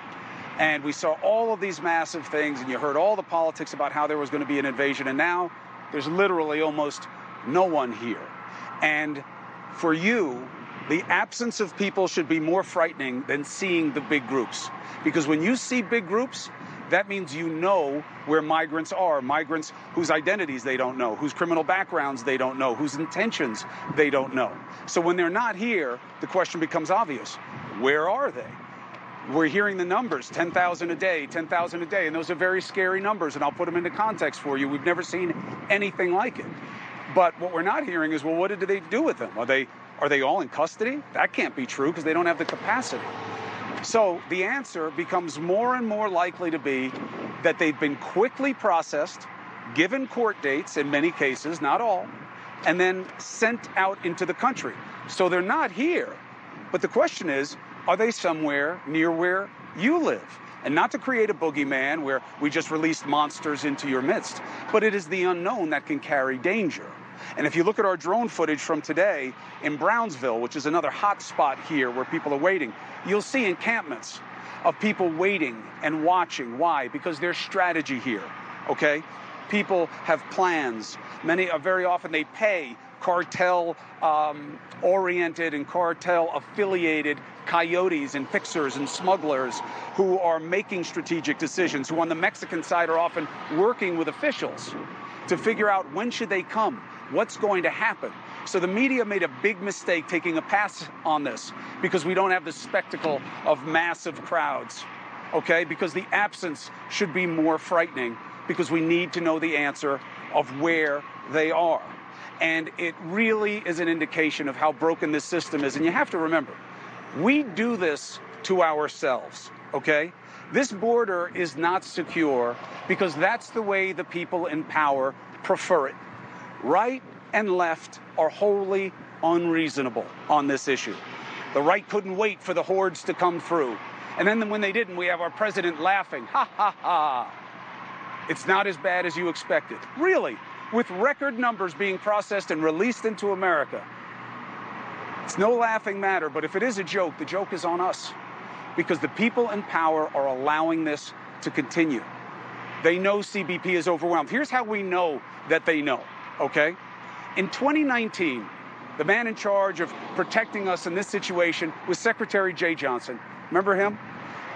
And we saw all of these massive things, and you heard all the politics about how there was going to be an invasion, and now there's literally almost no one here. And for you, the absence of people should be more frightening than seeing the big groups. Because when you see big groups, that means you know where migrants are. Migrants whose identities they don't know, whose criminal backgrounds they don't know, whose intentions they don't know. So when they're not here, the question becomes obvious where are they? We're hearing the numbers 10,000 a day, 10,000 a day, and those are very scary numbers, and I'll put them into context for you. We've never seen anything like it. But what we're not hearing is, well, what did they do with them? Are they are they all in custody? That can't be true because they don't have the capacity. So the answer becomes more and more likely to be that they've been quickly processed, given court dates in many cases, not all, and then sent out into the country. So they're not here. But the question is, are they somewhere near where you live? And not to create a boogeyman where we just released monsters into your midst, but it is the unknown that can carry danger. And if you look at our drone footage from today in Brownsville, which is another hot spot here where people are waiting, you'll see encampments of people waiting and watching. Why? Because there's strategy here, okay? People have plans. Many, uh, very often, they pay cartel um, oriented and cartel affiliated coyotes and fixers and smugglers who are making strategic decisions, who on the Mexican side are often working with officials to figure out when should they come what's going to happen. So the media made a big mistake taking a pass on this because we don't have the spectacle of massive crowds, okay? Because the absence should be more frightening because we need to know the answer of where they are. And it really is an indication of how broken this system is. And you have to remember, we do this to ourselves, okay? This border is not secure because that's the way the people in power prefer it. Right and left are wholly unreasonable on this issue. The right couldn't wait for the hordes to come through. And then when they didn't, we have our president laughing. Ha ha ha. It's not as bad as you expected. Really, with record numbers being processed and released into America. It's no laughing matter, but if it is a joke, the joke is on us. Because the people in power are allowing this to continue. They know CBP is overwhelmed. Here's how we know that they know okay? In 2019, the man in charge of protecting us in this situation was Secretary Jeh Johnson. Remember him?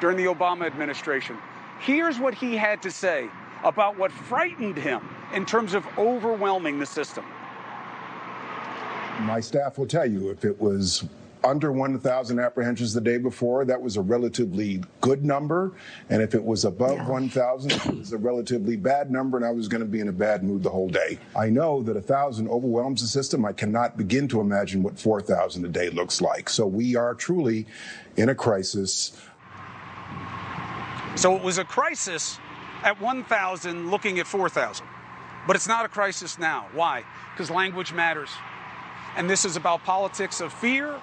During the Obama administration. Here's what he had to say about what frightened him in terms of overwhelming the system. My staff will tell you if it was under 1,000 apprehensions the day before, that was a relatively good number. And if it was above yeah. 1,000, it was a relatively bad number, and I was going to be in a bad mood the whole day. I know that 1,000 overwhelms the system. I cannot begin to imagine what 4,000 a day looks like. So we are truly in a crisis. So it was a crisis at 1,000 looking at 4,000. But it's not a crisis now. Why? Because language matters. And this is about politics of fear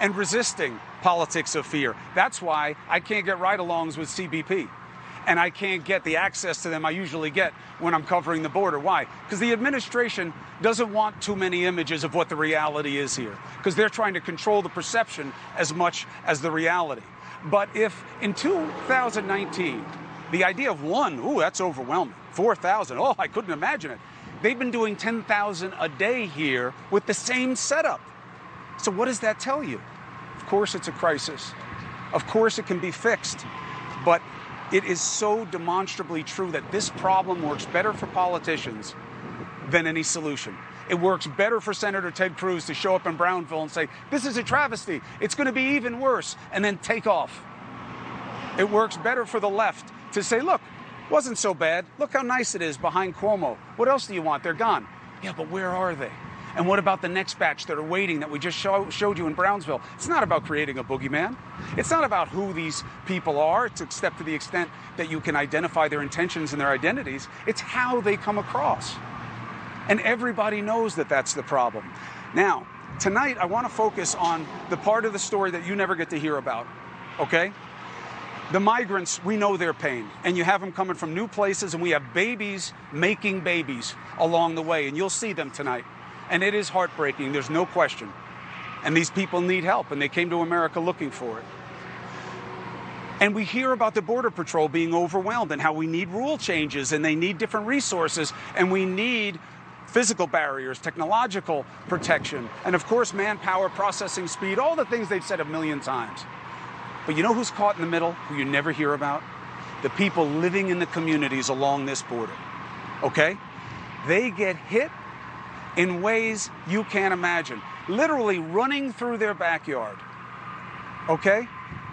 and resisting politics of fear. That's why I can't get ride alongs with CBP. And I can't get the access to them I usually get when I'm covering the border. Why? Because the administration doesn't want too many images of what the reality is here, because they're trying to control the perception as much as the reality. But if in 2019, the idea of one, ooh, that's overwhelming, 4,000, oh, I couldn't imagine it. They've been doing 10,000 a day here with the same setup. So, what does that tell you? Of course, it's a crisis. Of course, it can be fixed. But it is so demonstrably true that this problem works better for politicians than any solution. It works better for Senator Ted Cruz to show up in Brownsville and say, This is a travesty. It's going to be even worse, and then take off. It works better for the left to say, Look, wasn't so bad. Look how nice it is behind Cuomo. What else do you want? They're gone. Yeah, but where are they? And what about the next batch that are waiting that we just show, showed you in Brownsville? It's not about creating a boogeyman. It's not about who these people are, except to the extent that you can identify their intentions and their identities. It's how they come across. And everybody knows that that's the problem. Now, tonight I want to focus on the part of the story that you never get to hear about, okay? The migrants, we know their pain, and you have them coming from new places, and we have babies making babies along the way, and you'll see them tonight. And it is heartbreaking, there's no question. And these people need help, and they came to America looking for it. And we hear about the Border Patrol being overwhelmed and how we need rule changes and they need different resources and we need physical barriers, technological protection, and of course, manpower, processing speed, all the things they've said a million times. But you know who's caught in the middle, who you never hear about? The people living in the communities along this border. Okay? They get hit in ways you can't imagine. Literally running through their backyard. Okay?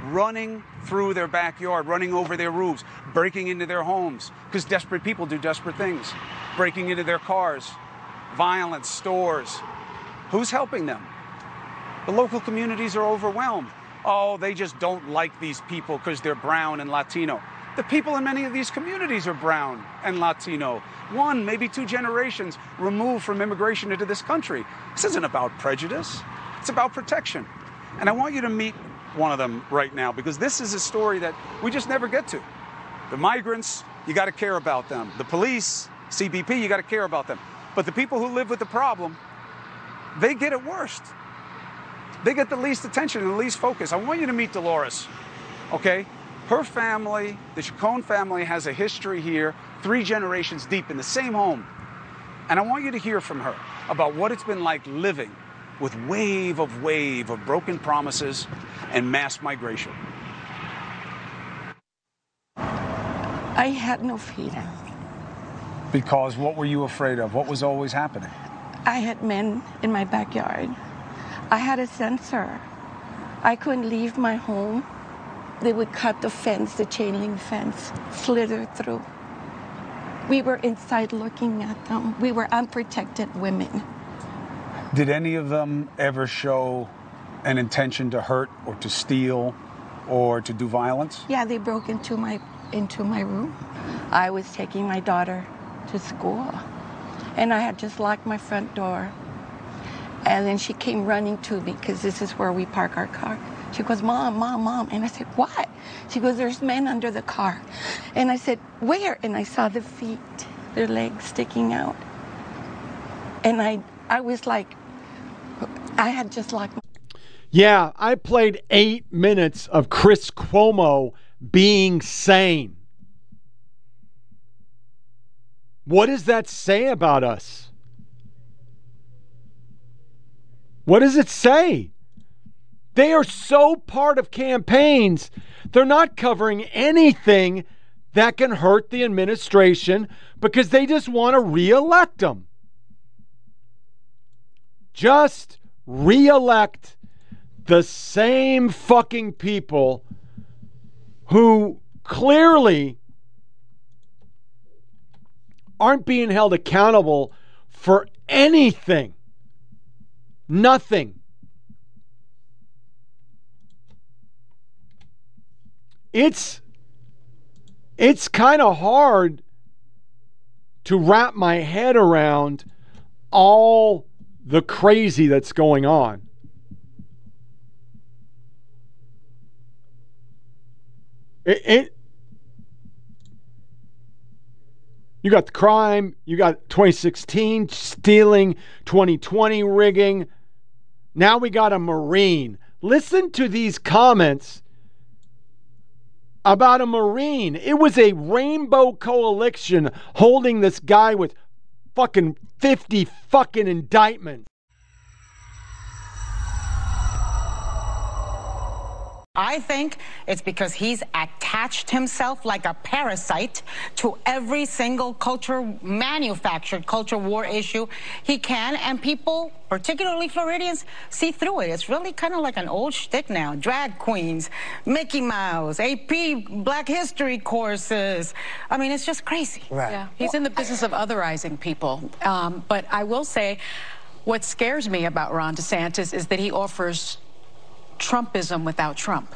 Running through their backyard, running over their roofs, breaking into their homes, because desperate people do desperate things, breaking into their cars, violence, stores. Who's helping them? The local communities are overwhelmed. Oh, they just don't like these people because they're brown and Latino. The people in many of these communities are brown and Latino. One, maybe two generations removed from immigration into this country. This isn't about prejudice, it's about protection. And I want you to meet one of them right now because this is a story that we just never get to. The migrants, you got to care about them. The police, CBP, you got to care about them. But the people who live with the problem, they get it worst. They get the least attention and the least focus. I want you to meet Dolores, okay? Her family, the Chacon family, has a history here, three generations deep in the same home. And I want you to hear from her about what it's been like living with wave of wave of broken promises and mass migration. I had no fear. Because what were you afraid of? What was always happening? I had men in my backyard. I had a sensor. I couldn't leave my home. They would cut the fence, the chain link fence, slither through. We were inside looking at them. We were unprotected women. Did any of them ever show an intention to hurt or to steal or to do violence? Yeah, they broke into my into my room. I was taking my daughter to school, and I had just locked my front door. And then she came running to me because this is where we park our car. She goes, Mom, Mom, Mom. And I said, What? She goes, There's men under the car. And I said, Where? And I saw the feet, their legs sticking out. And I, I was like, I had just locked Yeah, I played eight minutes of Chris Cuomo being sane. What does that say about us? What does it say? They are so part of campaigns, they're not covering anything that can hurt the administration because they just want to reelect them. Just reelect the same fucking people who clearly aren't being held accountable for anything. Nothing. It's it's kind of hard to wrap my head around all the crazy that's going on. It, it you got the crime, you got 2016 stealing, 2020 rigging. Now we got a Marine. Listen to these comments about a Marine. It was a rainbow coalition holding this guy with fucking 50 fucking indictments. I think it's because he's attached himself like a parasite to every single culture, manufactured culture war issue he can, and people, particularly Floridians, see through it. It's really kind of like an old shtick now. Drag queens, Mickey Mouse, AP Black History courses. I mean, it's just crazy. Right. Yeah. He's in the business of otherizing people. Um, but I will say, what scares me about Ron DeSantis is that he offers Trumpism without Trump.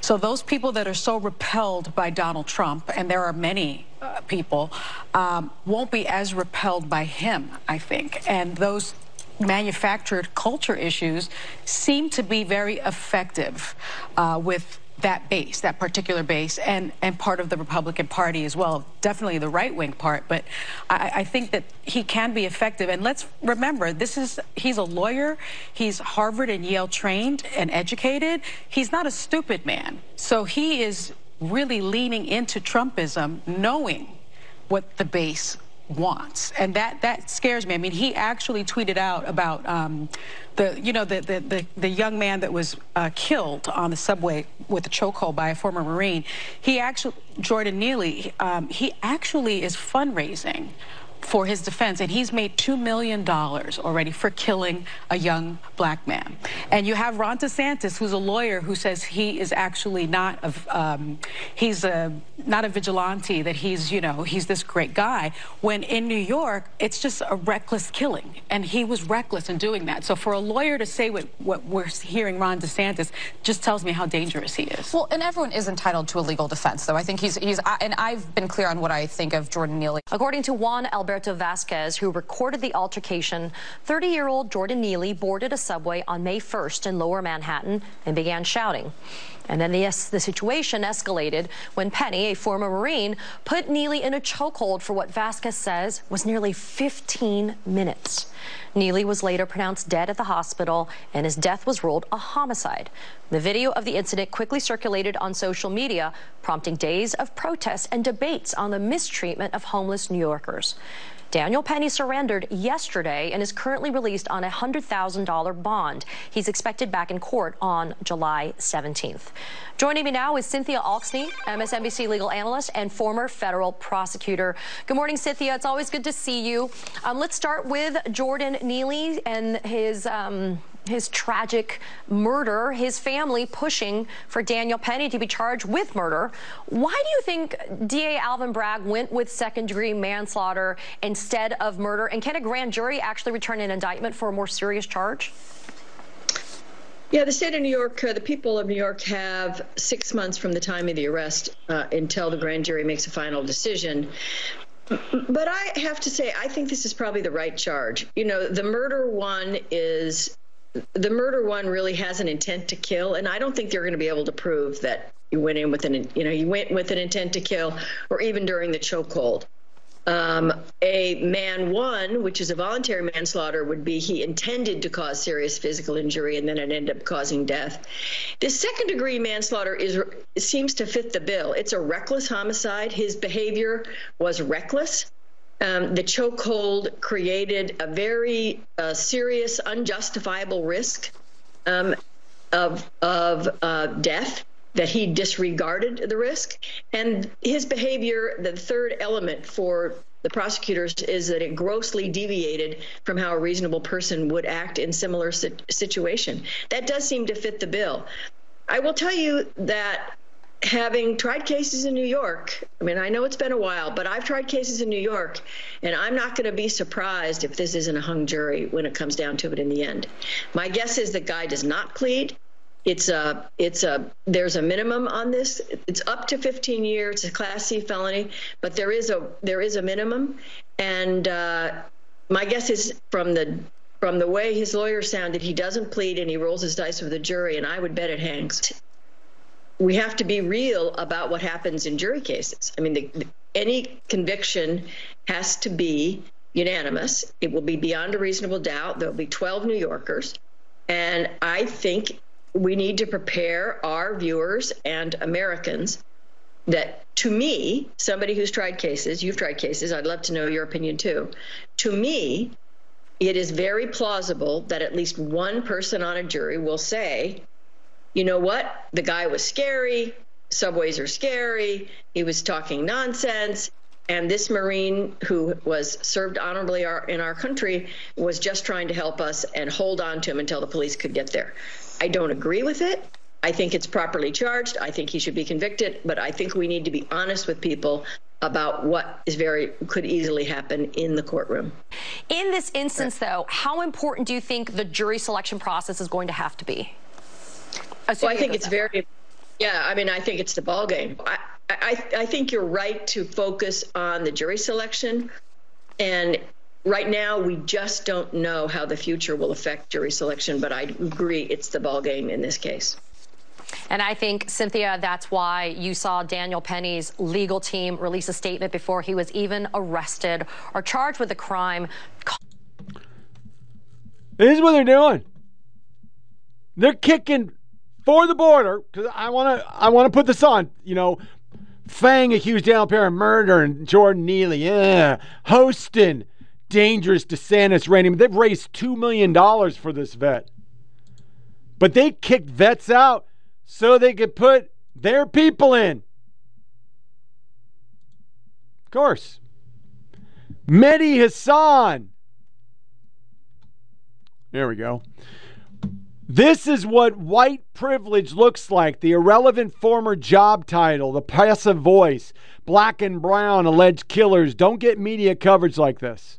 So those people that are so repelled by Donald Trump, and there are many uh, people, um, won't be as repelled by him, I think. And those manufactured culture issues seem to be very effective uh, with that base, that particular base, and, and part of the Republican Party as well, definitely the right wing part. But I, I, think that he can be effective. And let's remember, this is he's a lawyer, he's Harvard and Yale trained and educated. He's not a stupid man. So he is really leaning into Trumpism, knowing what the base wants, and that that scares me. I mean, he actually tweeted out about um, the you know the, the the, the young man that was uh, killed on the subway with a chokehold by a former Marine. He actually Jordan Neely. Um, he actually is fundraising for his defense, and he's made $2 million already for killing a young black man. And you have Ron DeSantis, who's a lawyer, who says he is actually not a, um, he's a, not a vigilante, that he's, you know, he's this great guy. When in New York, it's just a reckless killing, and he was reckless in doing that. So for a lawyer to say what, what we're hearing Ron DeSantis just tells me how dangerous he is. Well, and everyone is entitled to a legal defense, though. I think he's, he's and I've been clear on what I think of Jordan Neely. According to Juan Alberto Vasquez, who recorded the altercation, 30 year old Jordan Neely boarded a subway on May 1st in lower Manhattan and began shouting. And then the, the situation escalated when Penny, a former Marine, put Neely in a chokehold for what Vasquez says was nearly 15 minutes. Neely was later pronounced dead at the hospital, and his death was ruled a homicide. The video of the incident quickly circulated on social media, prompting days of protests and debates on the mistreatment of homeless New Yorkers. Daniel Penny surrendered yesterday and is currently released on a $100,000 bond. He's expected back in court on July 17th. Joining me now is Cynthia Alksne, MSNBC legal analyst and former federal prosecutor. Good morning, Cynthia. It's always good to see you. Um, let's start with Jordan Neely and his. Um, his tragic murder, his family pushing for Daniel Penny to be charged with murder. Why do you think DA Alvin Bragg went with second degree manslaughter instead of murder? And can a grand jury actually return an indictment for a more serious charge? Yeah, the state of New York, uh, the people of New York have six months from the time of the arrest uh, until the grand jury makes a final decision. But I have to say, I think this is probably the right charge. You know, the murder one is the murder one really has an intent to kill, and I don't think they're going to be able to prove that you went in with an you know you went with an intent to kill, or even during the chokehold. Um, a man one, which is a voluntary manslaughter, would be he intended to cause serious physical injury and then it ended up causing death. The second degree manslaughter is seems to fit the bill. It's a reckless homicide. His behavior was reckless. Um, the chokehold created a very uh, serious, unjustifiable risk um, of of uh, death that he disregarded the risk, and his behavior. The third element for the prosecutors is that it grossly deviated from how a reasonable person would act in similar situation. That does seem to fit the bill. I will tell you that having tried cases in New York, I mean, I know it's been a while, but I've tried cases in New York, and I'm not going to be surprised if this isn't a hung jury when it comes down to it in the end. My guess is the guy does not plead. it's a it's a there's a minimum on this. It's up to 15 years. It's a Class C felony, but there is a there is a minimum, and uh, my guess is from the from the way his lawyer sounded, he doesn't plead and he rolls his dice with the jury, and I would bet it hangs. We have to be real about what happens in jury cases. I mean, the, the, any conviction has to be unanimous. It will be beyond a reasonable doubt. There'll be 12 New Yorkers. And I think we need to prepare our viewers and Americans that to me, somebody who's tried cases, you've tried cases, I'd love to know your opinion too. To me, it is very plausible that at least one person on a jury will say, you know what, the guy was scary, subways are scary, he was talking nonsense, and this Marine who was served honorably our, in our country was just trying to help us and hold on to him until the police could get there. I don't agree with it. I think it's properly charged. I think he should be convicted, but I think we need to be honest with people about what is very could easily happen in the courtroom. In this instance, though, how important do you think the jury selection process is going to have to be? Well, I think it's very, yeah. I mean, I think it's the ball game. I, I, I think you're right to focus on the jury selection, and right now we just don't know how the future will affect jury selection. But I agree, it's the ball game in this case. And I think, Cynthia, that's why you saw Daniel Penny's legal team release a statement before he was even arrested or charged with a crime. This is what they're doing. They're kicking for the border because I want to. I want to put this on. You know, Fang accused Daniel Penny of murder and Jordan Neely. Yeah, hosting dangerous DeSantis rating. They've raised two million dollars for this vet, but they kicked vets out so they could put their people in. Of course. Mehdi Hasan. There we go. This is what white privilege looks like the irrelevant former job title, the passive voice, black and brown alleged killers. Don't get media coverage like this.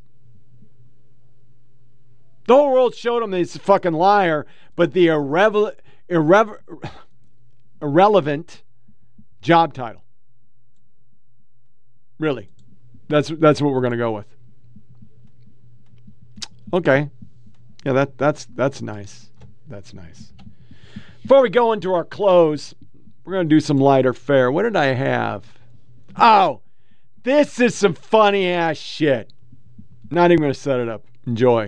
The whole world showed him he's a fucking liar, but the irrevel- irrever- irrelevant job title. Really. That's that's what we're going to go with. Okay. Yeah, that that's that's nice. That's nice. Before we go into our close, we're going to do some lighter fare. What did I have? Oh, this is some funny ass shit. Not even going to set it up. Enjoy.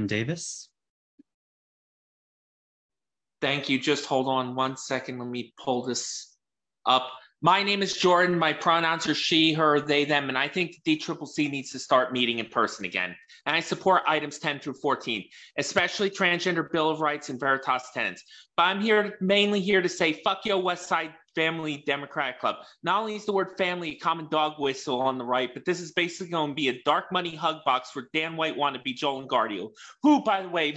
Jordan Davis. Thank you. Just hold on one second. Let me pull this up. My name is Jordan. My pronouns are she, her, they, them, and I think the DCCC needs to start meeting in person again. And I support items 10 through 14, especially transgender Bill of Rights and Veritas tenants. But I'm here mainly here to say, fuck yo, West Side Family Democratic Club. Not only is the word family a common dog whistle on the right, but this is basically going to be a dark money hug box for Dan White wannabe Joel Engardio, who, by the way,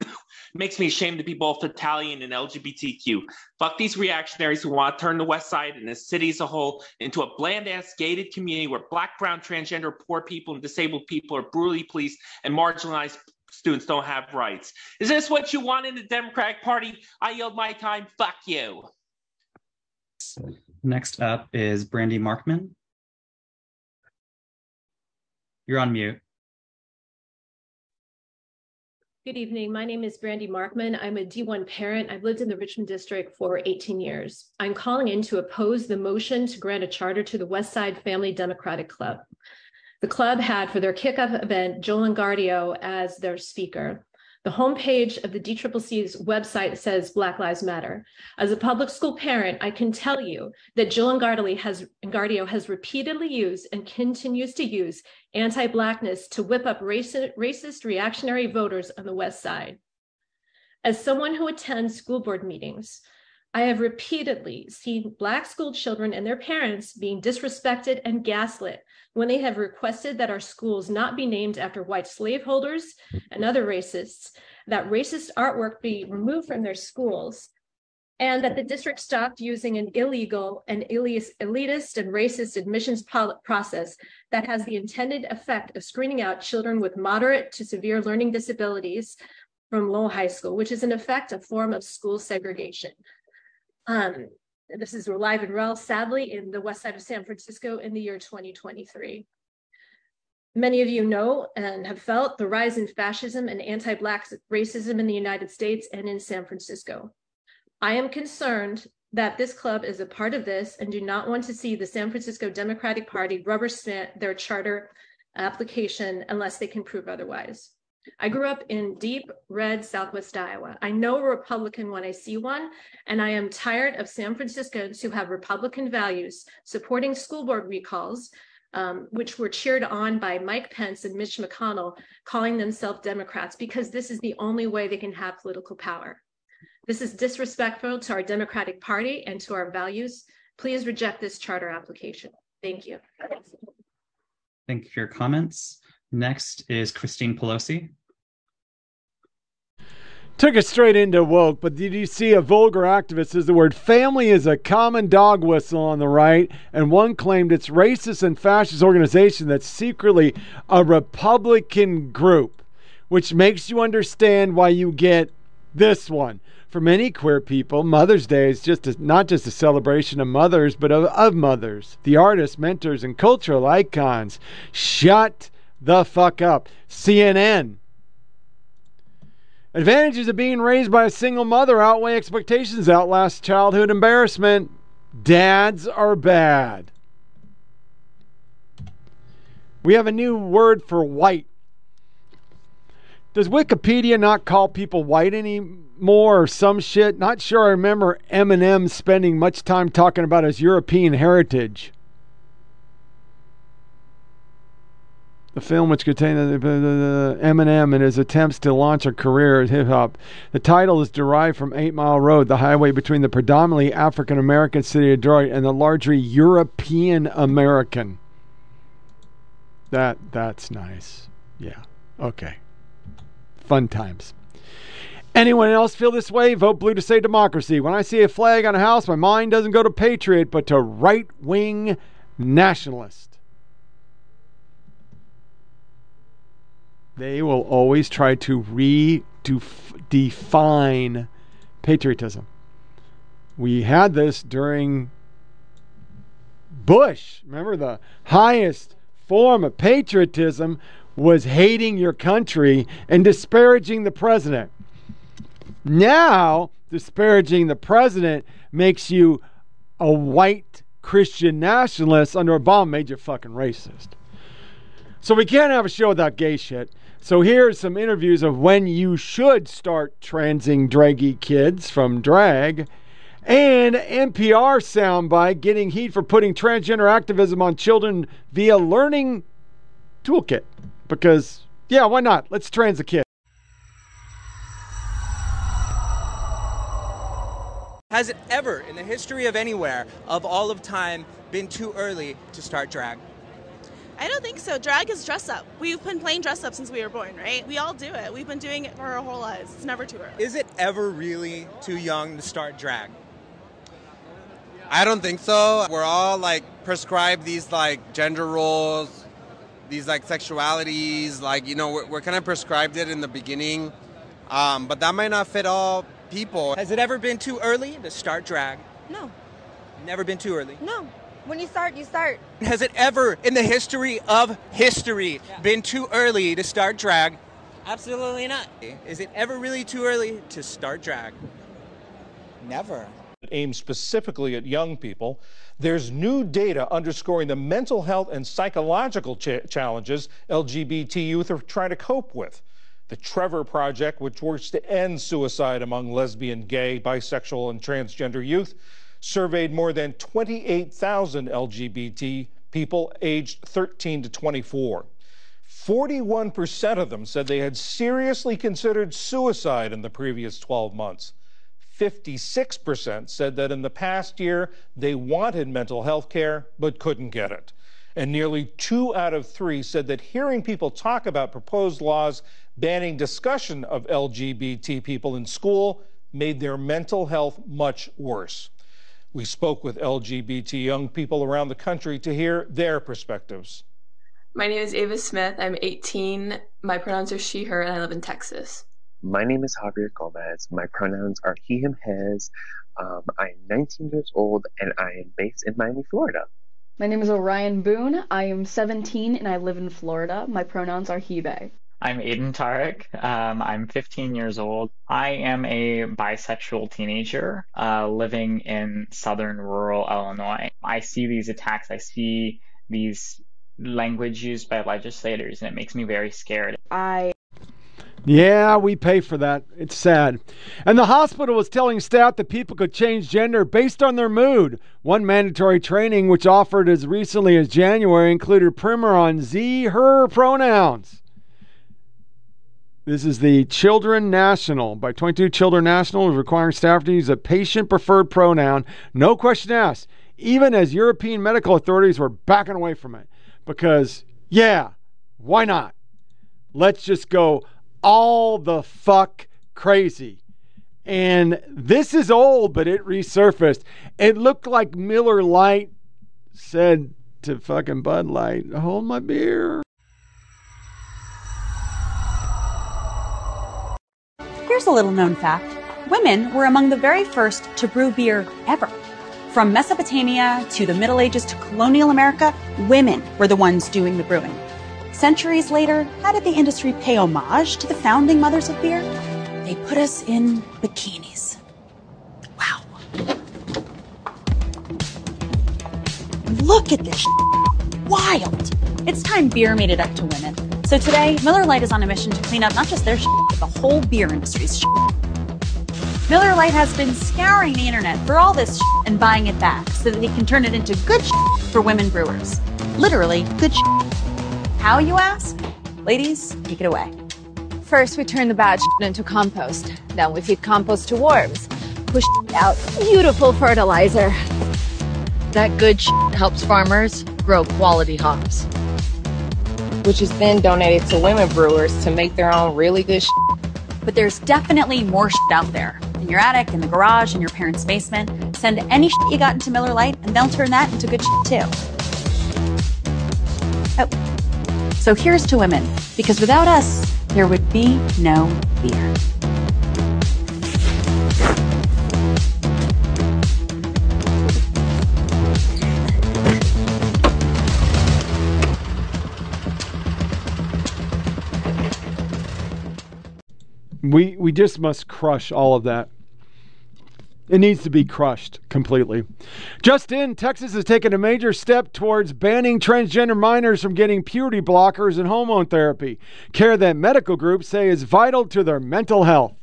makes me ashamed to be both Italian and LGBTQ. Fuck these reactionaries who want to turn the West Side and the city as a whole into a bland ass gated community where black, brown, transgender, poor people, and disabled people are brutally policed and marginalized students don't have rights. Is this what you want in the Democratic Party? I yield my time. Fuck you. Next up is Brandy Markman. You're on mute. Good evening. My name is Brandy Markman. I'm a D1 parent. I've lived in the Richmond district for 18 years. I'm calling in to oppose the motion to grant a charter to the West Side Family Democratic Club. The club had for their kickoff event Joel Engardio as their speaker. The homepage of the DCCC's website says Black Lives Matter. As a public school parent, I can tell you that Joel Engardio has, has repeatedly used and continues to use anti-Blackness to whip up racist, racist reactionary voters on the West Side. As someone who attends school board meetings, I have repeatedly seen Black school children and their parents being disrespected and gaslit when they have requested that our schools not be named after white slaveholders and other racists, that racist artwork be removed from their schools, and that the district stopped using an illegal and elitist and racist admissions process that has the intended effect of screening out children with moderate to severe learning disabilities from Lowell High School, which is in effect a form of school segregation. Um, this is live and well, sadly, in the west side of San Francisco in the year 2023. Many of you know and have felt the rise in fascism and anti-Black racism in the United States and in San Francisco. I am concerned that this club is a part of this and do not want to see the San Francisco Democratic Party rubber stamp their charter application unless they can prove otherwise. I grew up in deep red Southwest Iowa. I know a Republican when I see one, and I am tired of San Franciscans who have Republican values supporting school board recalls, um, which were cheered on by Mike Pence and Mitch McConnell, calling themselves Democrats because this is the only way they can have political power. This is disrespectful to our Democratic Party and to our values. Please reject this charter application. Thank you. Thank you for your comments. Next is Christine Pelosi. Took us straight into woke, but did you see a vulgar activist says the word family is a common dog whistle on the right, and one claimed it's racist and fascist organization that's secretly a Republican group, which makes you understand why you get this one. For many queer people, Mother's Day is just a, not just a celebration of mothers, but of, of mothers, the artists, mentors, and cultural icons. Shut the fuck up. CNN. Advantages of being raised by a single mother outweigh expectations, outlast childhood embarrassment. Dads are bad. We have a new word for white. Does Wikipedia not call people white anymore or some shit? Not sure I remember Eminem spending much time talking about his European heritage. The film which contained Eminem and his attempts to launch a career at hip hop. The title is derived from Eight Mile Road, the highway between the predominantly African American city of Detroit and the largely European American. That that's nice. Yeah. Okay. Fun times. Anyone else feel this way? Vote blue to say democracy. When I see a flag on a house, my mind doesn't go to patriot, but to right wing nationalist. They will always try to redefine patriotism. We had this during Bush. Remember, the highest form of patriotism was hating your country and disparaging the president. Now, disparaging the president makes you a white Christian nationalist under Obama made you fucking racist. So we can't have a show without gay shit. So here's some interviews of when you should start transing draggy kids from drag And NPR soundbite getting heat for putting transgender activism on children via learning toolkit. Because, yeah, why not? Let's trans a kid. Has it ever, in the history of anywhere, of all of time, been too early to start drag? I don't think so. Drag is dress up. We've been playing dress up since we were born, right? We all do it. We've been doing it for our whole lives. It's never too early. Is it ever really too young to start drag? I don't think so. We're all like prescribed these like gender roles, these like sexualities. Like you know, we're, we're kind of prescribed it in the beginning, um, but that might not fit all people. Has it ever been too early to start drag? No. Never been too early. No. When you start, you start. Has it ever, in the history of history, yeah. been too early to start drag? Absolutely not. Is it ever really too early to start drag? Never. Aimed specifically at young people. There's new data underscoring the mental health and psychological ch- challenges LGBT youth are trying to cope with. The Trevor Project, which works to end suicide among lesbian, gay, bisexual, and transgender youth, surveyed more than 28,000 LGBT people aged 13 to 24. 41% of them said they had seriously considered suicide in the previous 12 months. 56% said that in the past year they wanted mental health care but couldn't get it. And nearly two out of three said that hearing people talk about proposed laws banning discussion of LGBT people in school made their mental health much worse. We spoke with LGBT young people around the country to hear their perspectives. My name is Ava Smith. I'm 18. My pronouns are she, her, and I live in Texas. My name is Javier Gomez. My pronouns are he, him, his. Um, I'm 19 years old and I am based in Miami, Florida. My name is Orion Boone. I am 17 and I live in Florida. My pronouns are he, they. I'm Aiden Tarek. Um, I'm 15 years old. I am a bisexual teenager uh, living in southern rural Illinois. I see these attacks. I see these language used by legislators, and it makes me very scared. I. Yeah, we pay for that. It's sad. And the hospital was telling staff that people could change gender based on their mood. One mandatory training, which offered as recently as January, included primer on Z, her pronouns. This is the Children National. By 22 Children National is requiring staff to use a patient preferred pronoun. No question asked, even as European medical authorities were backing away from it. Because, yeah, why not? Let's just go all the fuck crazy. And this is old, but it resurfaced. It looked like Miller Lite said to fucking Bud Light, hold my beer. Here's a little known fact women were among the very first to brew beer ever. From Mesopotamia to the Middle Ages to colonial America, women were the ones doing the brewing. Centuries later, how did the industry pay homage to the founding mothers of beer? They put us in bikinis. Wow. Look at this. Wild. It's time beer made it up to women. So today, Miller Lite is on a mission to clean up not just their shit, but the whole beer industry's shit. Miller Lite has been scouring the internet for all this shit and buying it back so that they can turn it into good shit for women brewers. Literally, good shit. How, you ask? Ladies, take it away. First, we turn the bad shit into compost. Then we feed compost to worms. Push out beautiful fertilizer. That good shit helps farmers grow quality hops which is then donated to women brewers to make their own really good shit. But there's definitely more shit out there. In your attic, in the garage, in your parents' basement. Send any shit you got into Miller Lite, and they'll turn that into good shit too. Oh. So here's to women, because without us, there would be no beer. We we just must crush all of that. It needs to be crushed completely. Just in, Texas has taken a major step towards banning transgender minors from getting puberty blockers and hormone therapy, care that medical groups say is vital to their mental health.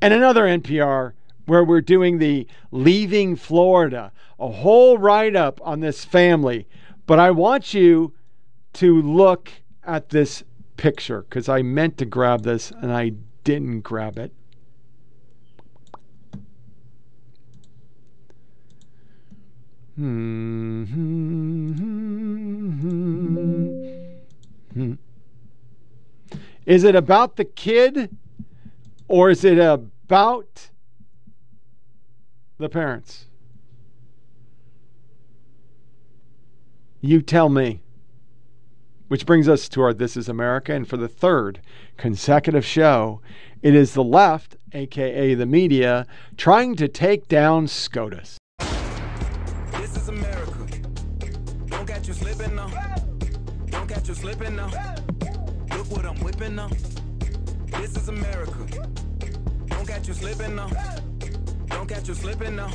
and another NPR where we're doing the Leaving Florida, a whole write up on this family. But I want you to look at this picture because I meant to grab this and I didn't grab it. Hmm. Is it about the kid or is it about the parents? You tell me. Which brings us to our This is America. And for the third consecutive show, it is the left, aka the media, trying to take down SCOTUS. This is America. Don't catch you slipping now. Don't catch you slipping now. Look what I'm whipping now. This is America. Don't catch you slipping now. Don't catch you slipping now.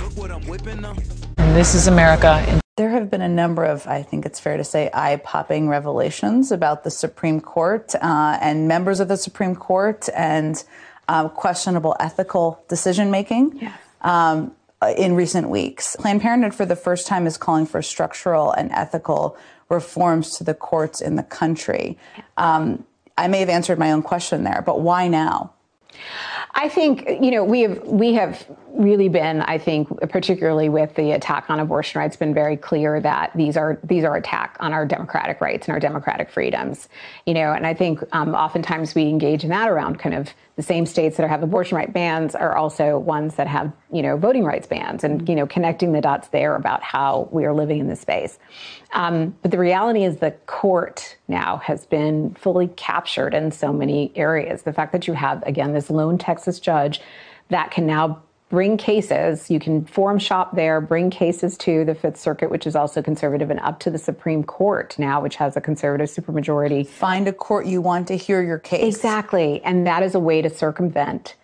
Look what I'm whipping now. This is America. There have been a number of, I think it's fair to say, eye popping revelations about the Supreme Court uh, and members of the Supreme Court and uh, questionable ethical decision making. Yeah. Um, in recent weeks. Planned Parenthood, for the first time, is calling for structural and ethical reforms to the courts in the country. Um, I may have answered my own question there, but why now? I think you know we have we have really been I think particularly with the attack on abortion rights been very clear that these are these are attack on our democratic rights and our democratic freedoms. You know and I think um, oftentimes we engage in that around kind of the same states that have abortion right bans are also ones that have you know voting rights bans and you know connecting the dots there about how we are living in this space. Um, but the reality is the court now has been fully captured in so many areas. The fact that you have again this lone texas judge that can now bring cases. You can forum shop there, bring cases to the Fifth Circuit, which is also conservative, and up to the Supreme Court now, which has a conservative supermajority. Find a court you want to hear your case. Exactly. And that is a way to circumvent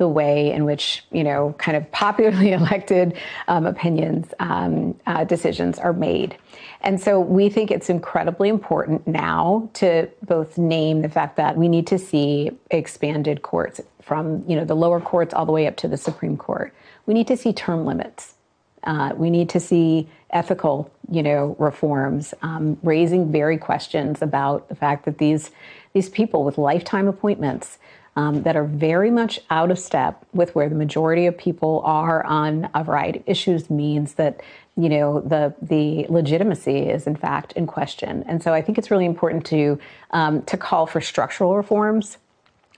the way in which, you know, kind of popularly elected um, opinions, um, uh, decisions are made. And so we think it's incredibly important now to both name the fact that we need to see expanded courts from you know the lower courts all the way up to the Supreme Court. We need to see term limits. Uh, we need to see ethical, you know, reforms, um, raising very questions about the fact that these these people with lifetime appointments um, that are very much out of step with where the majority of people are on a variety of issues means that you know the the legitimacy is in fact in question. And so I think it's really important to um, to call for structural reforms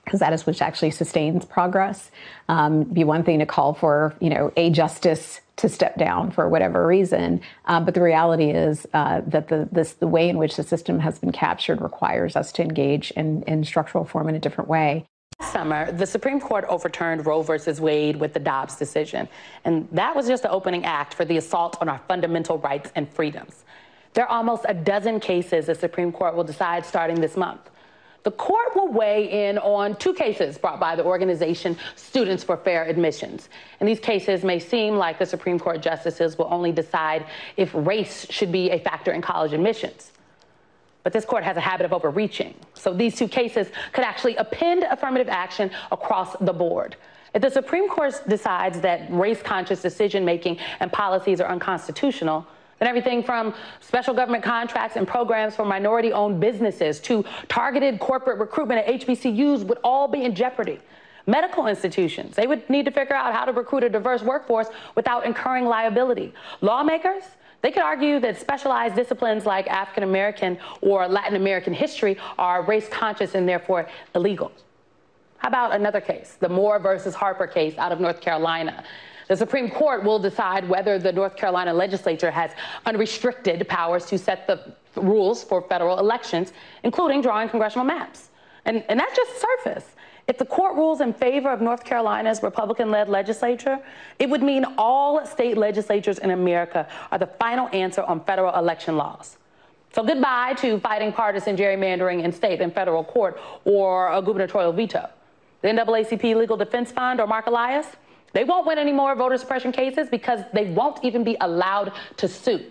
because that is which actually sustains progress. Um, be one thing to call for, you know, a justice to step down for whatever reason, um, but the reality is uh, that the this, the way in which the system has been captured requires us to engage in, in structural reform in a different way. Summer, the Supreme Court overturned Roe versus Wade with the Dobbs decision, and that was just the opening act for the assault on our fundamental rights and freedoms. There are almost a dozen cases the Supreme Court will decide starting this month. The court will weigh in on two cases brought by the organization Students for Fair Admissions. And these cases may seem like the Supreme Court justices will only decide if race should be a factor in college admissions. But this court has a habit of overreaching. So these two cases could actually append affirmative action across the board. If the Supreme Court decides that race conscious decision making and policies are unconstitutional, then everything from special government contracts and programs for minority owned businesses to targeted corporate recruitment at HBCUs would all be in jeopardy. Medical institutions, they would need to figure out how to recruit a diverse workforce without incurring liability. Lawmakers, they could argue that specialized disciplines like African American or Latin American history are race conscious and therefore illegal. How about another case, the Moore versus Harper case out of North Carolina? The Supreme Court will decide whether the North Carolina legislature has unrestricted powers to set the rules for federal elections, including drawing congressional maps. And, and that's just surface. If the court rules in favor of North Carolina's Republican led legislature, it would mean all state legislatures in America are the final answer on federal election laws. So goodbye to fighting partisan gerrymandering in state and federal court or a gubernatorial veto. The NAACP Legal Defense Fund or Marc Elias, they won't win any more voter suppression cases because they won't even be allowed to sue.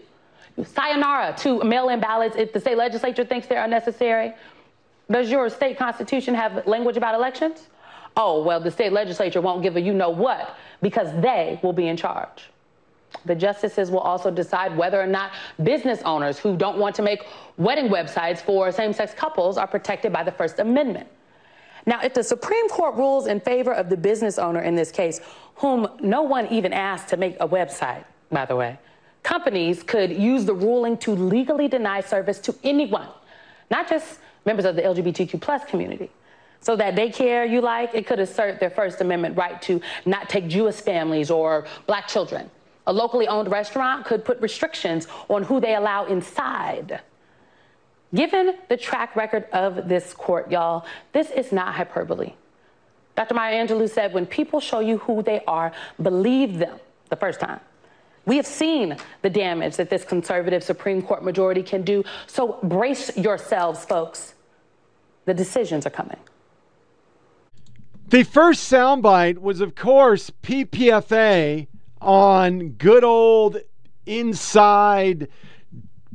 Sayonara to mail in ballots if the state legislature thinks they're unnecessary. Does your state constitution have language about elections? oh, well, the state legislature won't give a you know what because they will be in charge. The justices will also decide whether or not business owners who don't want to make wedding websites for same sex couples are protected by the First Amendment. Now, if the Supreme Court rules in favor of the business owner in this case, whom no one even asked to make a website, by the way, companies could use the ruling to legally deny service to anyone, not just members of the LGBTQ plus community. So that daycare you like, it could assert their First Amendment right to not take Jewish families or black children. A locally owned restaurant could put restrictions on who they allow inside. Given the track record of this court, y'all, this is not hyperbole. Dr. Maya Angelou said, when people show you who they are, believe them the first time. We have seen the damage that this conservative Supreme Court majority can do, so brace yourselves, folks. The decisions are coming. The first soundbite was, of course, PPFA on good old inside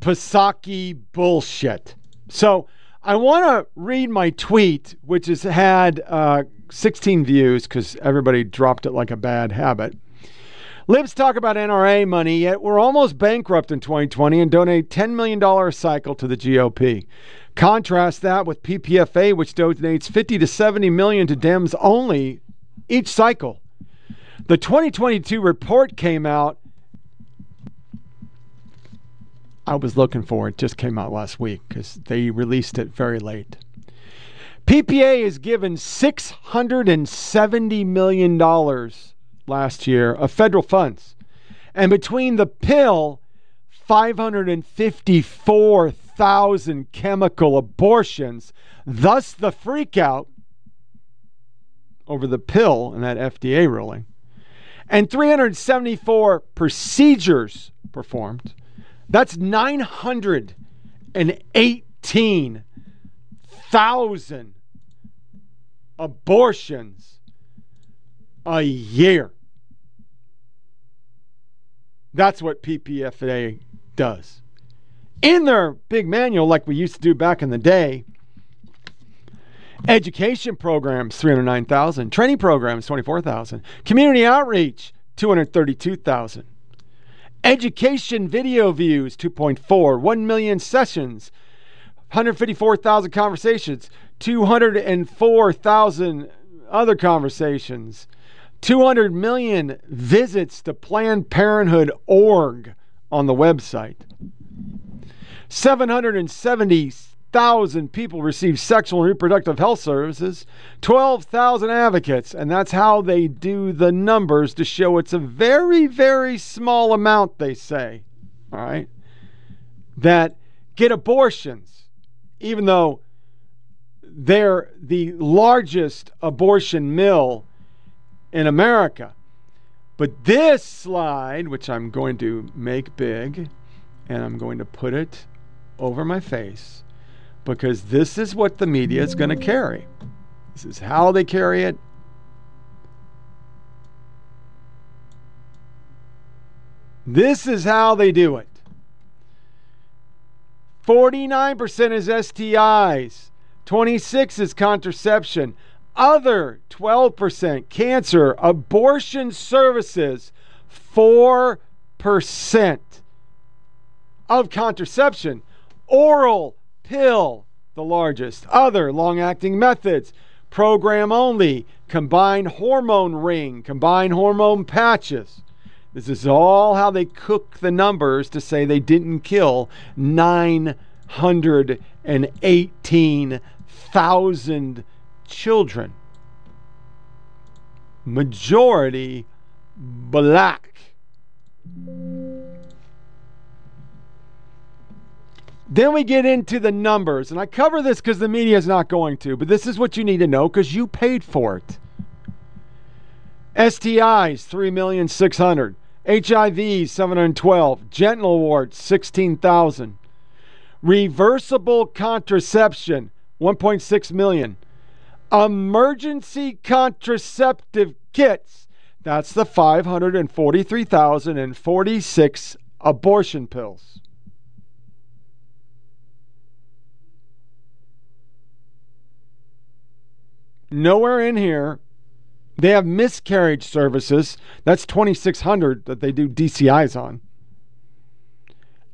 Psaki bullshit. So I want to read my tweet, which has had uh, 16 views because everybody dropped it like a bad habit. Libs talk about NRA money, yet we're almost bankrupt in 2020 and donate $10 million a cycle to the GOP. Contrast that with PPFA, which donates 50 to 70 million to Dems only each cycle. The 2022 report came out. I was looking for it, just came out last week because they released it very late. PPA is given $670 million last year of federal funds. And between the pill, 554,000 chemical abortions, thus the freakout over the pill and that FDA ruling, and 374 procedures performed. That's 918,000 abortions a year. That's what PPFA does. In their big manual, like we used to do back in the day, education programs 309,000, training programs 24,000, community outreach 232,000. Education video views 2.4, 1 million sessions, 154,000 conversations, 204,000 other conversations, 200 million visits to Planned Parenthood org on the website. 770,000 people receive sexual and reproductive health services, 12,000 advocates, and that's how they do the numbers to show it's a very, very small amount, they say, all right, that get abortions, even though they're the largest abortion mill in America. But this slide, which I'm going to make big, and I'm going to put it over my face because this is what the media is going to carry. This is how they carry it. This is how they do it. 49% is STIs, 26 is contraception, other 12% cancer, abortion services 4% of contraception, oral pill the largest, other long-acting methods, program only, combined hormone ring, combined hormone patches. This is all how they cook the numbers to say they didn't kill 918,000 children. Majority black. Then we get into the numbers, and I cover this because the media is not going to, but this is what you need to know because you paid for it. STIs, 3,600,000. HIV, 712. Genital warts, 16,000. Reversible contraception, 1.6 million. Emergency contraceptive kits, that's the 543,046 abortion pills. Nowhere in here They have miscarriage services. That's 2,600 that they do DCIs on.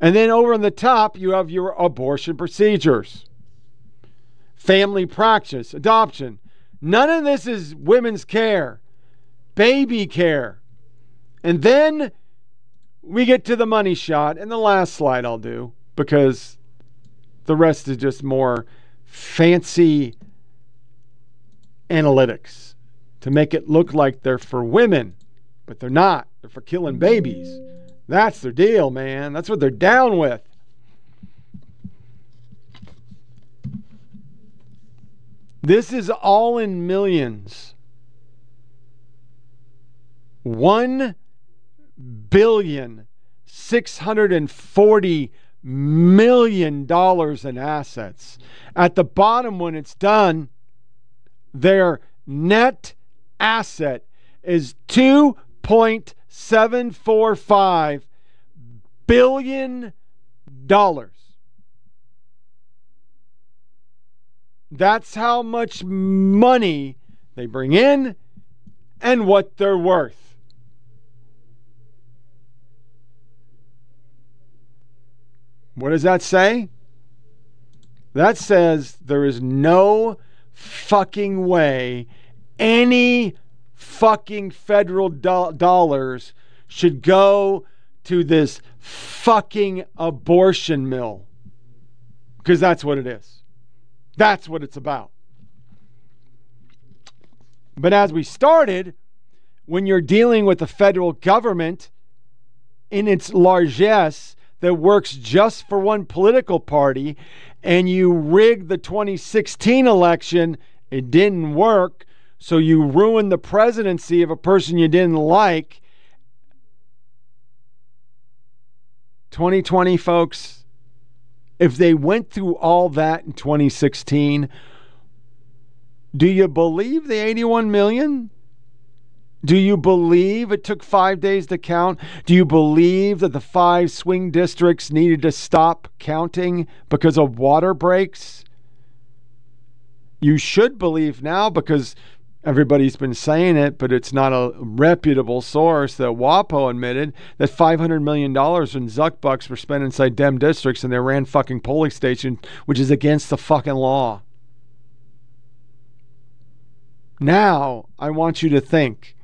And then over on the top, you have your abortion procedures, family practice, adoption. None of this is women's care, baby care. And then we get to the money shot, and the last slide I'll do because the rest is just more fancy analytics to make it look like they're for women, but they're not. They're for killing babies. That's their deal, man. That's what they're down with. This is all in millions. One billion six hundred and forty million dollars in assets. At the bottom, when it's done, their net asset is two point seven four five billion dollars. That's how much money they bring in and what they're worth. What does that say? That says there is no fucking way any fucking federal do- dollars should go to this fucking abortion mill. Because that's what it is. That's what it's about. But as we started, when you're dealing with the federal government in its largesse that works just for one political party and you rig the 2016 election, it didn't work. So you ruined the presidency of a person you didn't like. 2020, folks, if they went through all that in 2016, do you believe the 81 million? Do you believe it took five days to count? Do you believe that the five swing districts needed to stop counting because of water breaks? You should believe now because everybody's been saying it, but it's not a reputable source that WAPO admitted that $500 million in Zuck bucks were spent inside dem districts and they ran fucking polling stations, which is against the fucking law. Now, I want you to think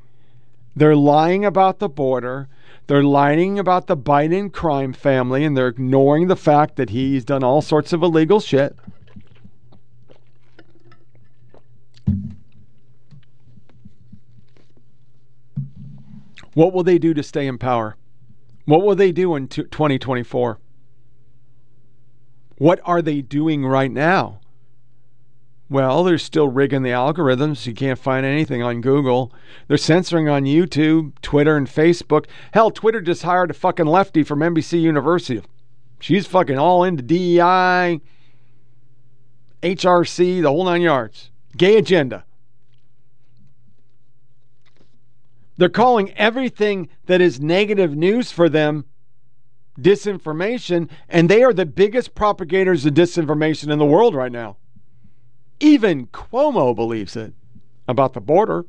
they're lying about the border. They're lying about the Biden crime family, and they're ignoring the fact that he's done all sorts of illegal shit. What will they do to stay in power? What will they do in 2024? What are they doing right now? Well, they're still rigging the algorithms. You can't find anything on Google. They're censoring on YouTube, Twitter, and Facebook. Hell, Twitter just hired a fucking lefty from NBC Universal. She's fucking all into DEI, HRC, the whole nine yards. Gay agenda. They're calling everything that is negative news for them disinformation, and they are the biggest propagators of disinformation in the world right now. Even Cuomo believes it about the border.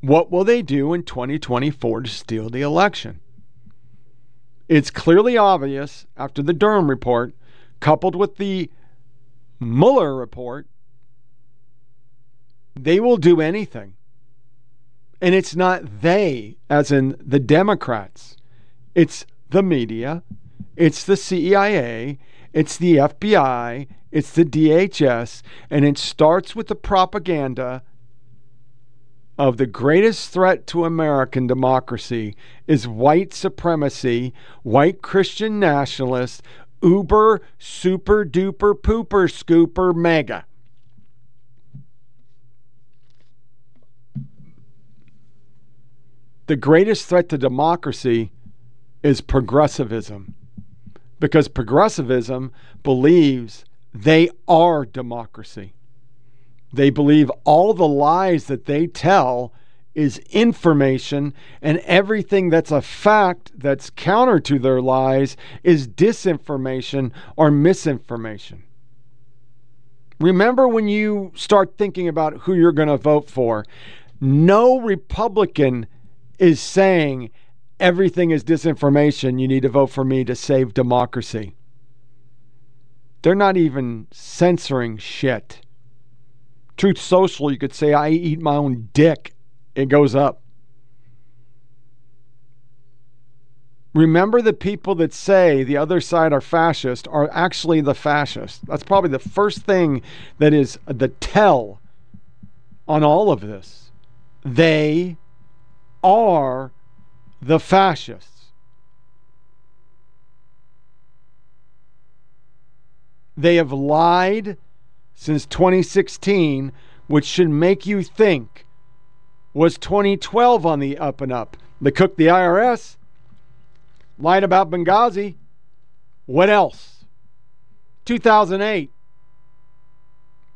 What will they do in 2024 to steal the election? It's clearly obvious after the Durham report, coupled with the Mueller report, they will do anything. And it's not they, as in the Democrats, it's the media, it's the CIA, it's the FBI, it's the DHS, and it starts with the propaganda of the greatest threat to American democracy is white supremacy, white Christian nationalists, uber, super duper, pooper, scooper, mega. The greatest threat to democracy is progressivism because progressivism believes they are democracy. They believe all the lies that they tell is information, and everything that's a fact that's counter to their lies is disinformation or misinformation. Remember when you start thinking about who you're going to vote for, no Republican is saying everything is disinformation. You need to vote for me to save democracy. They're not even censoring shit. Truth Social, you could say, I eat my own dick. It goes up. Remember the people that say the other side are fascist are actually the fascists. That's probably the first thing that is the tell on all of this. They are the fascists. They have lied since 2016, which should make you think was 2012 on the up and up. They cooked the IRS, lied about Benghazi. What else? 2008.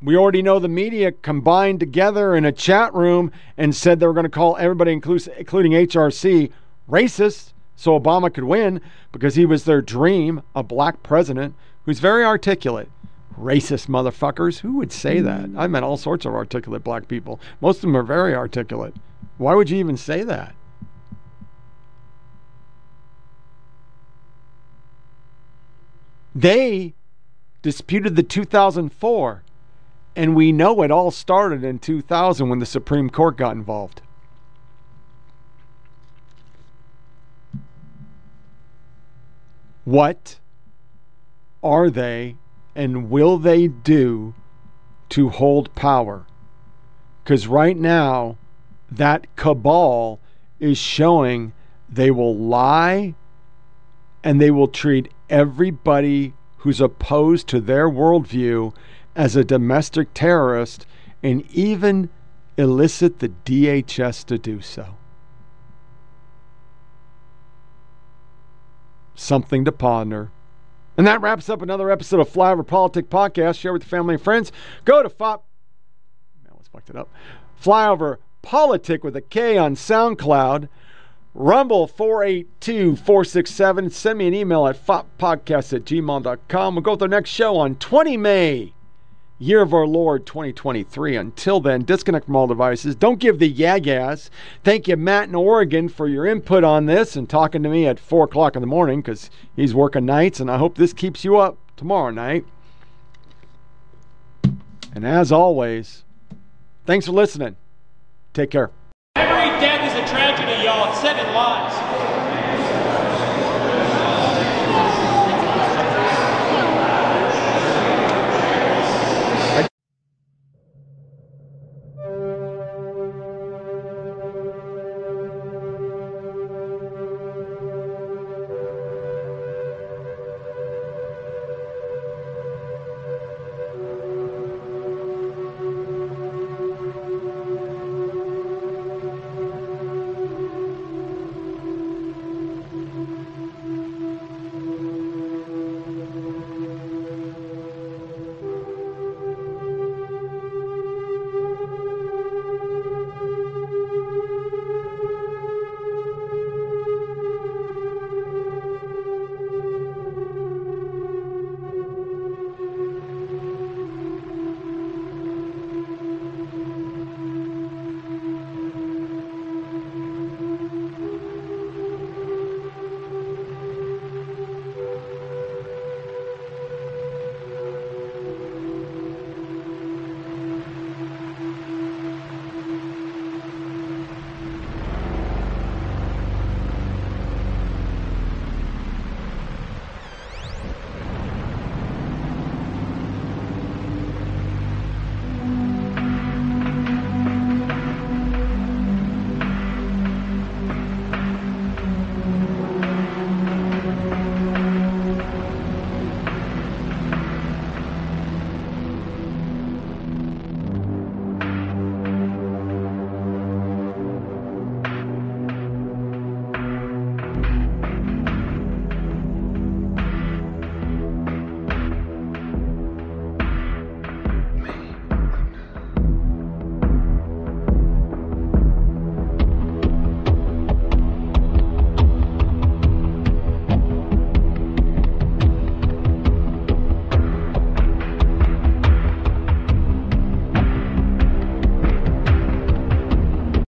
We already know the media combined together in a chat room and said they were going to call everybody, including HRC, racist so Obama could win because he was their dream, a black president who's very articulate. Racist motherfuckers. Who would say that? I met all sorts of articulate black people. Most of them are very articulate. Why would you even say that? They disputed the 2004, and we know it all started in 2000 when the Supreme Court got involved. What are they and will they do to hold power? Because right now, that cabal is showing they will lie and they will treat everybody who's opposed to their worldview as a domestic terrorist and even elicit the DHS to do so. Something to ponder. And that wraps up another episode of Flyover PolitiK Podcast. Share with your family and friends. Go to FOP. Now let's fucked it up. Flyover PolitiK with a K on SoundCloud. Rumble 482 467. Send me an email at foppodcast at gmail.com. We'll go with our next show on 20 May, year of our Lord 2023. Until then, disconnect from all devices. Don't give the yagas. Thank you, Matt in Oregon, for your input on this and talking to me at 4 o'clock in the morning because he's working nights, and I hope this keeps you up tomorrow night. And as always, thanks for listening. Take care.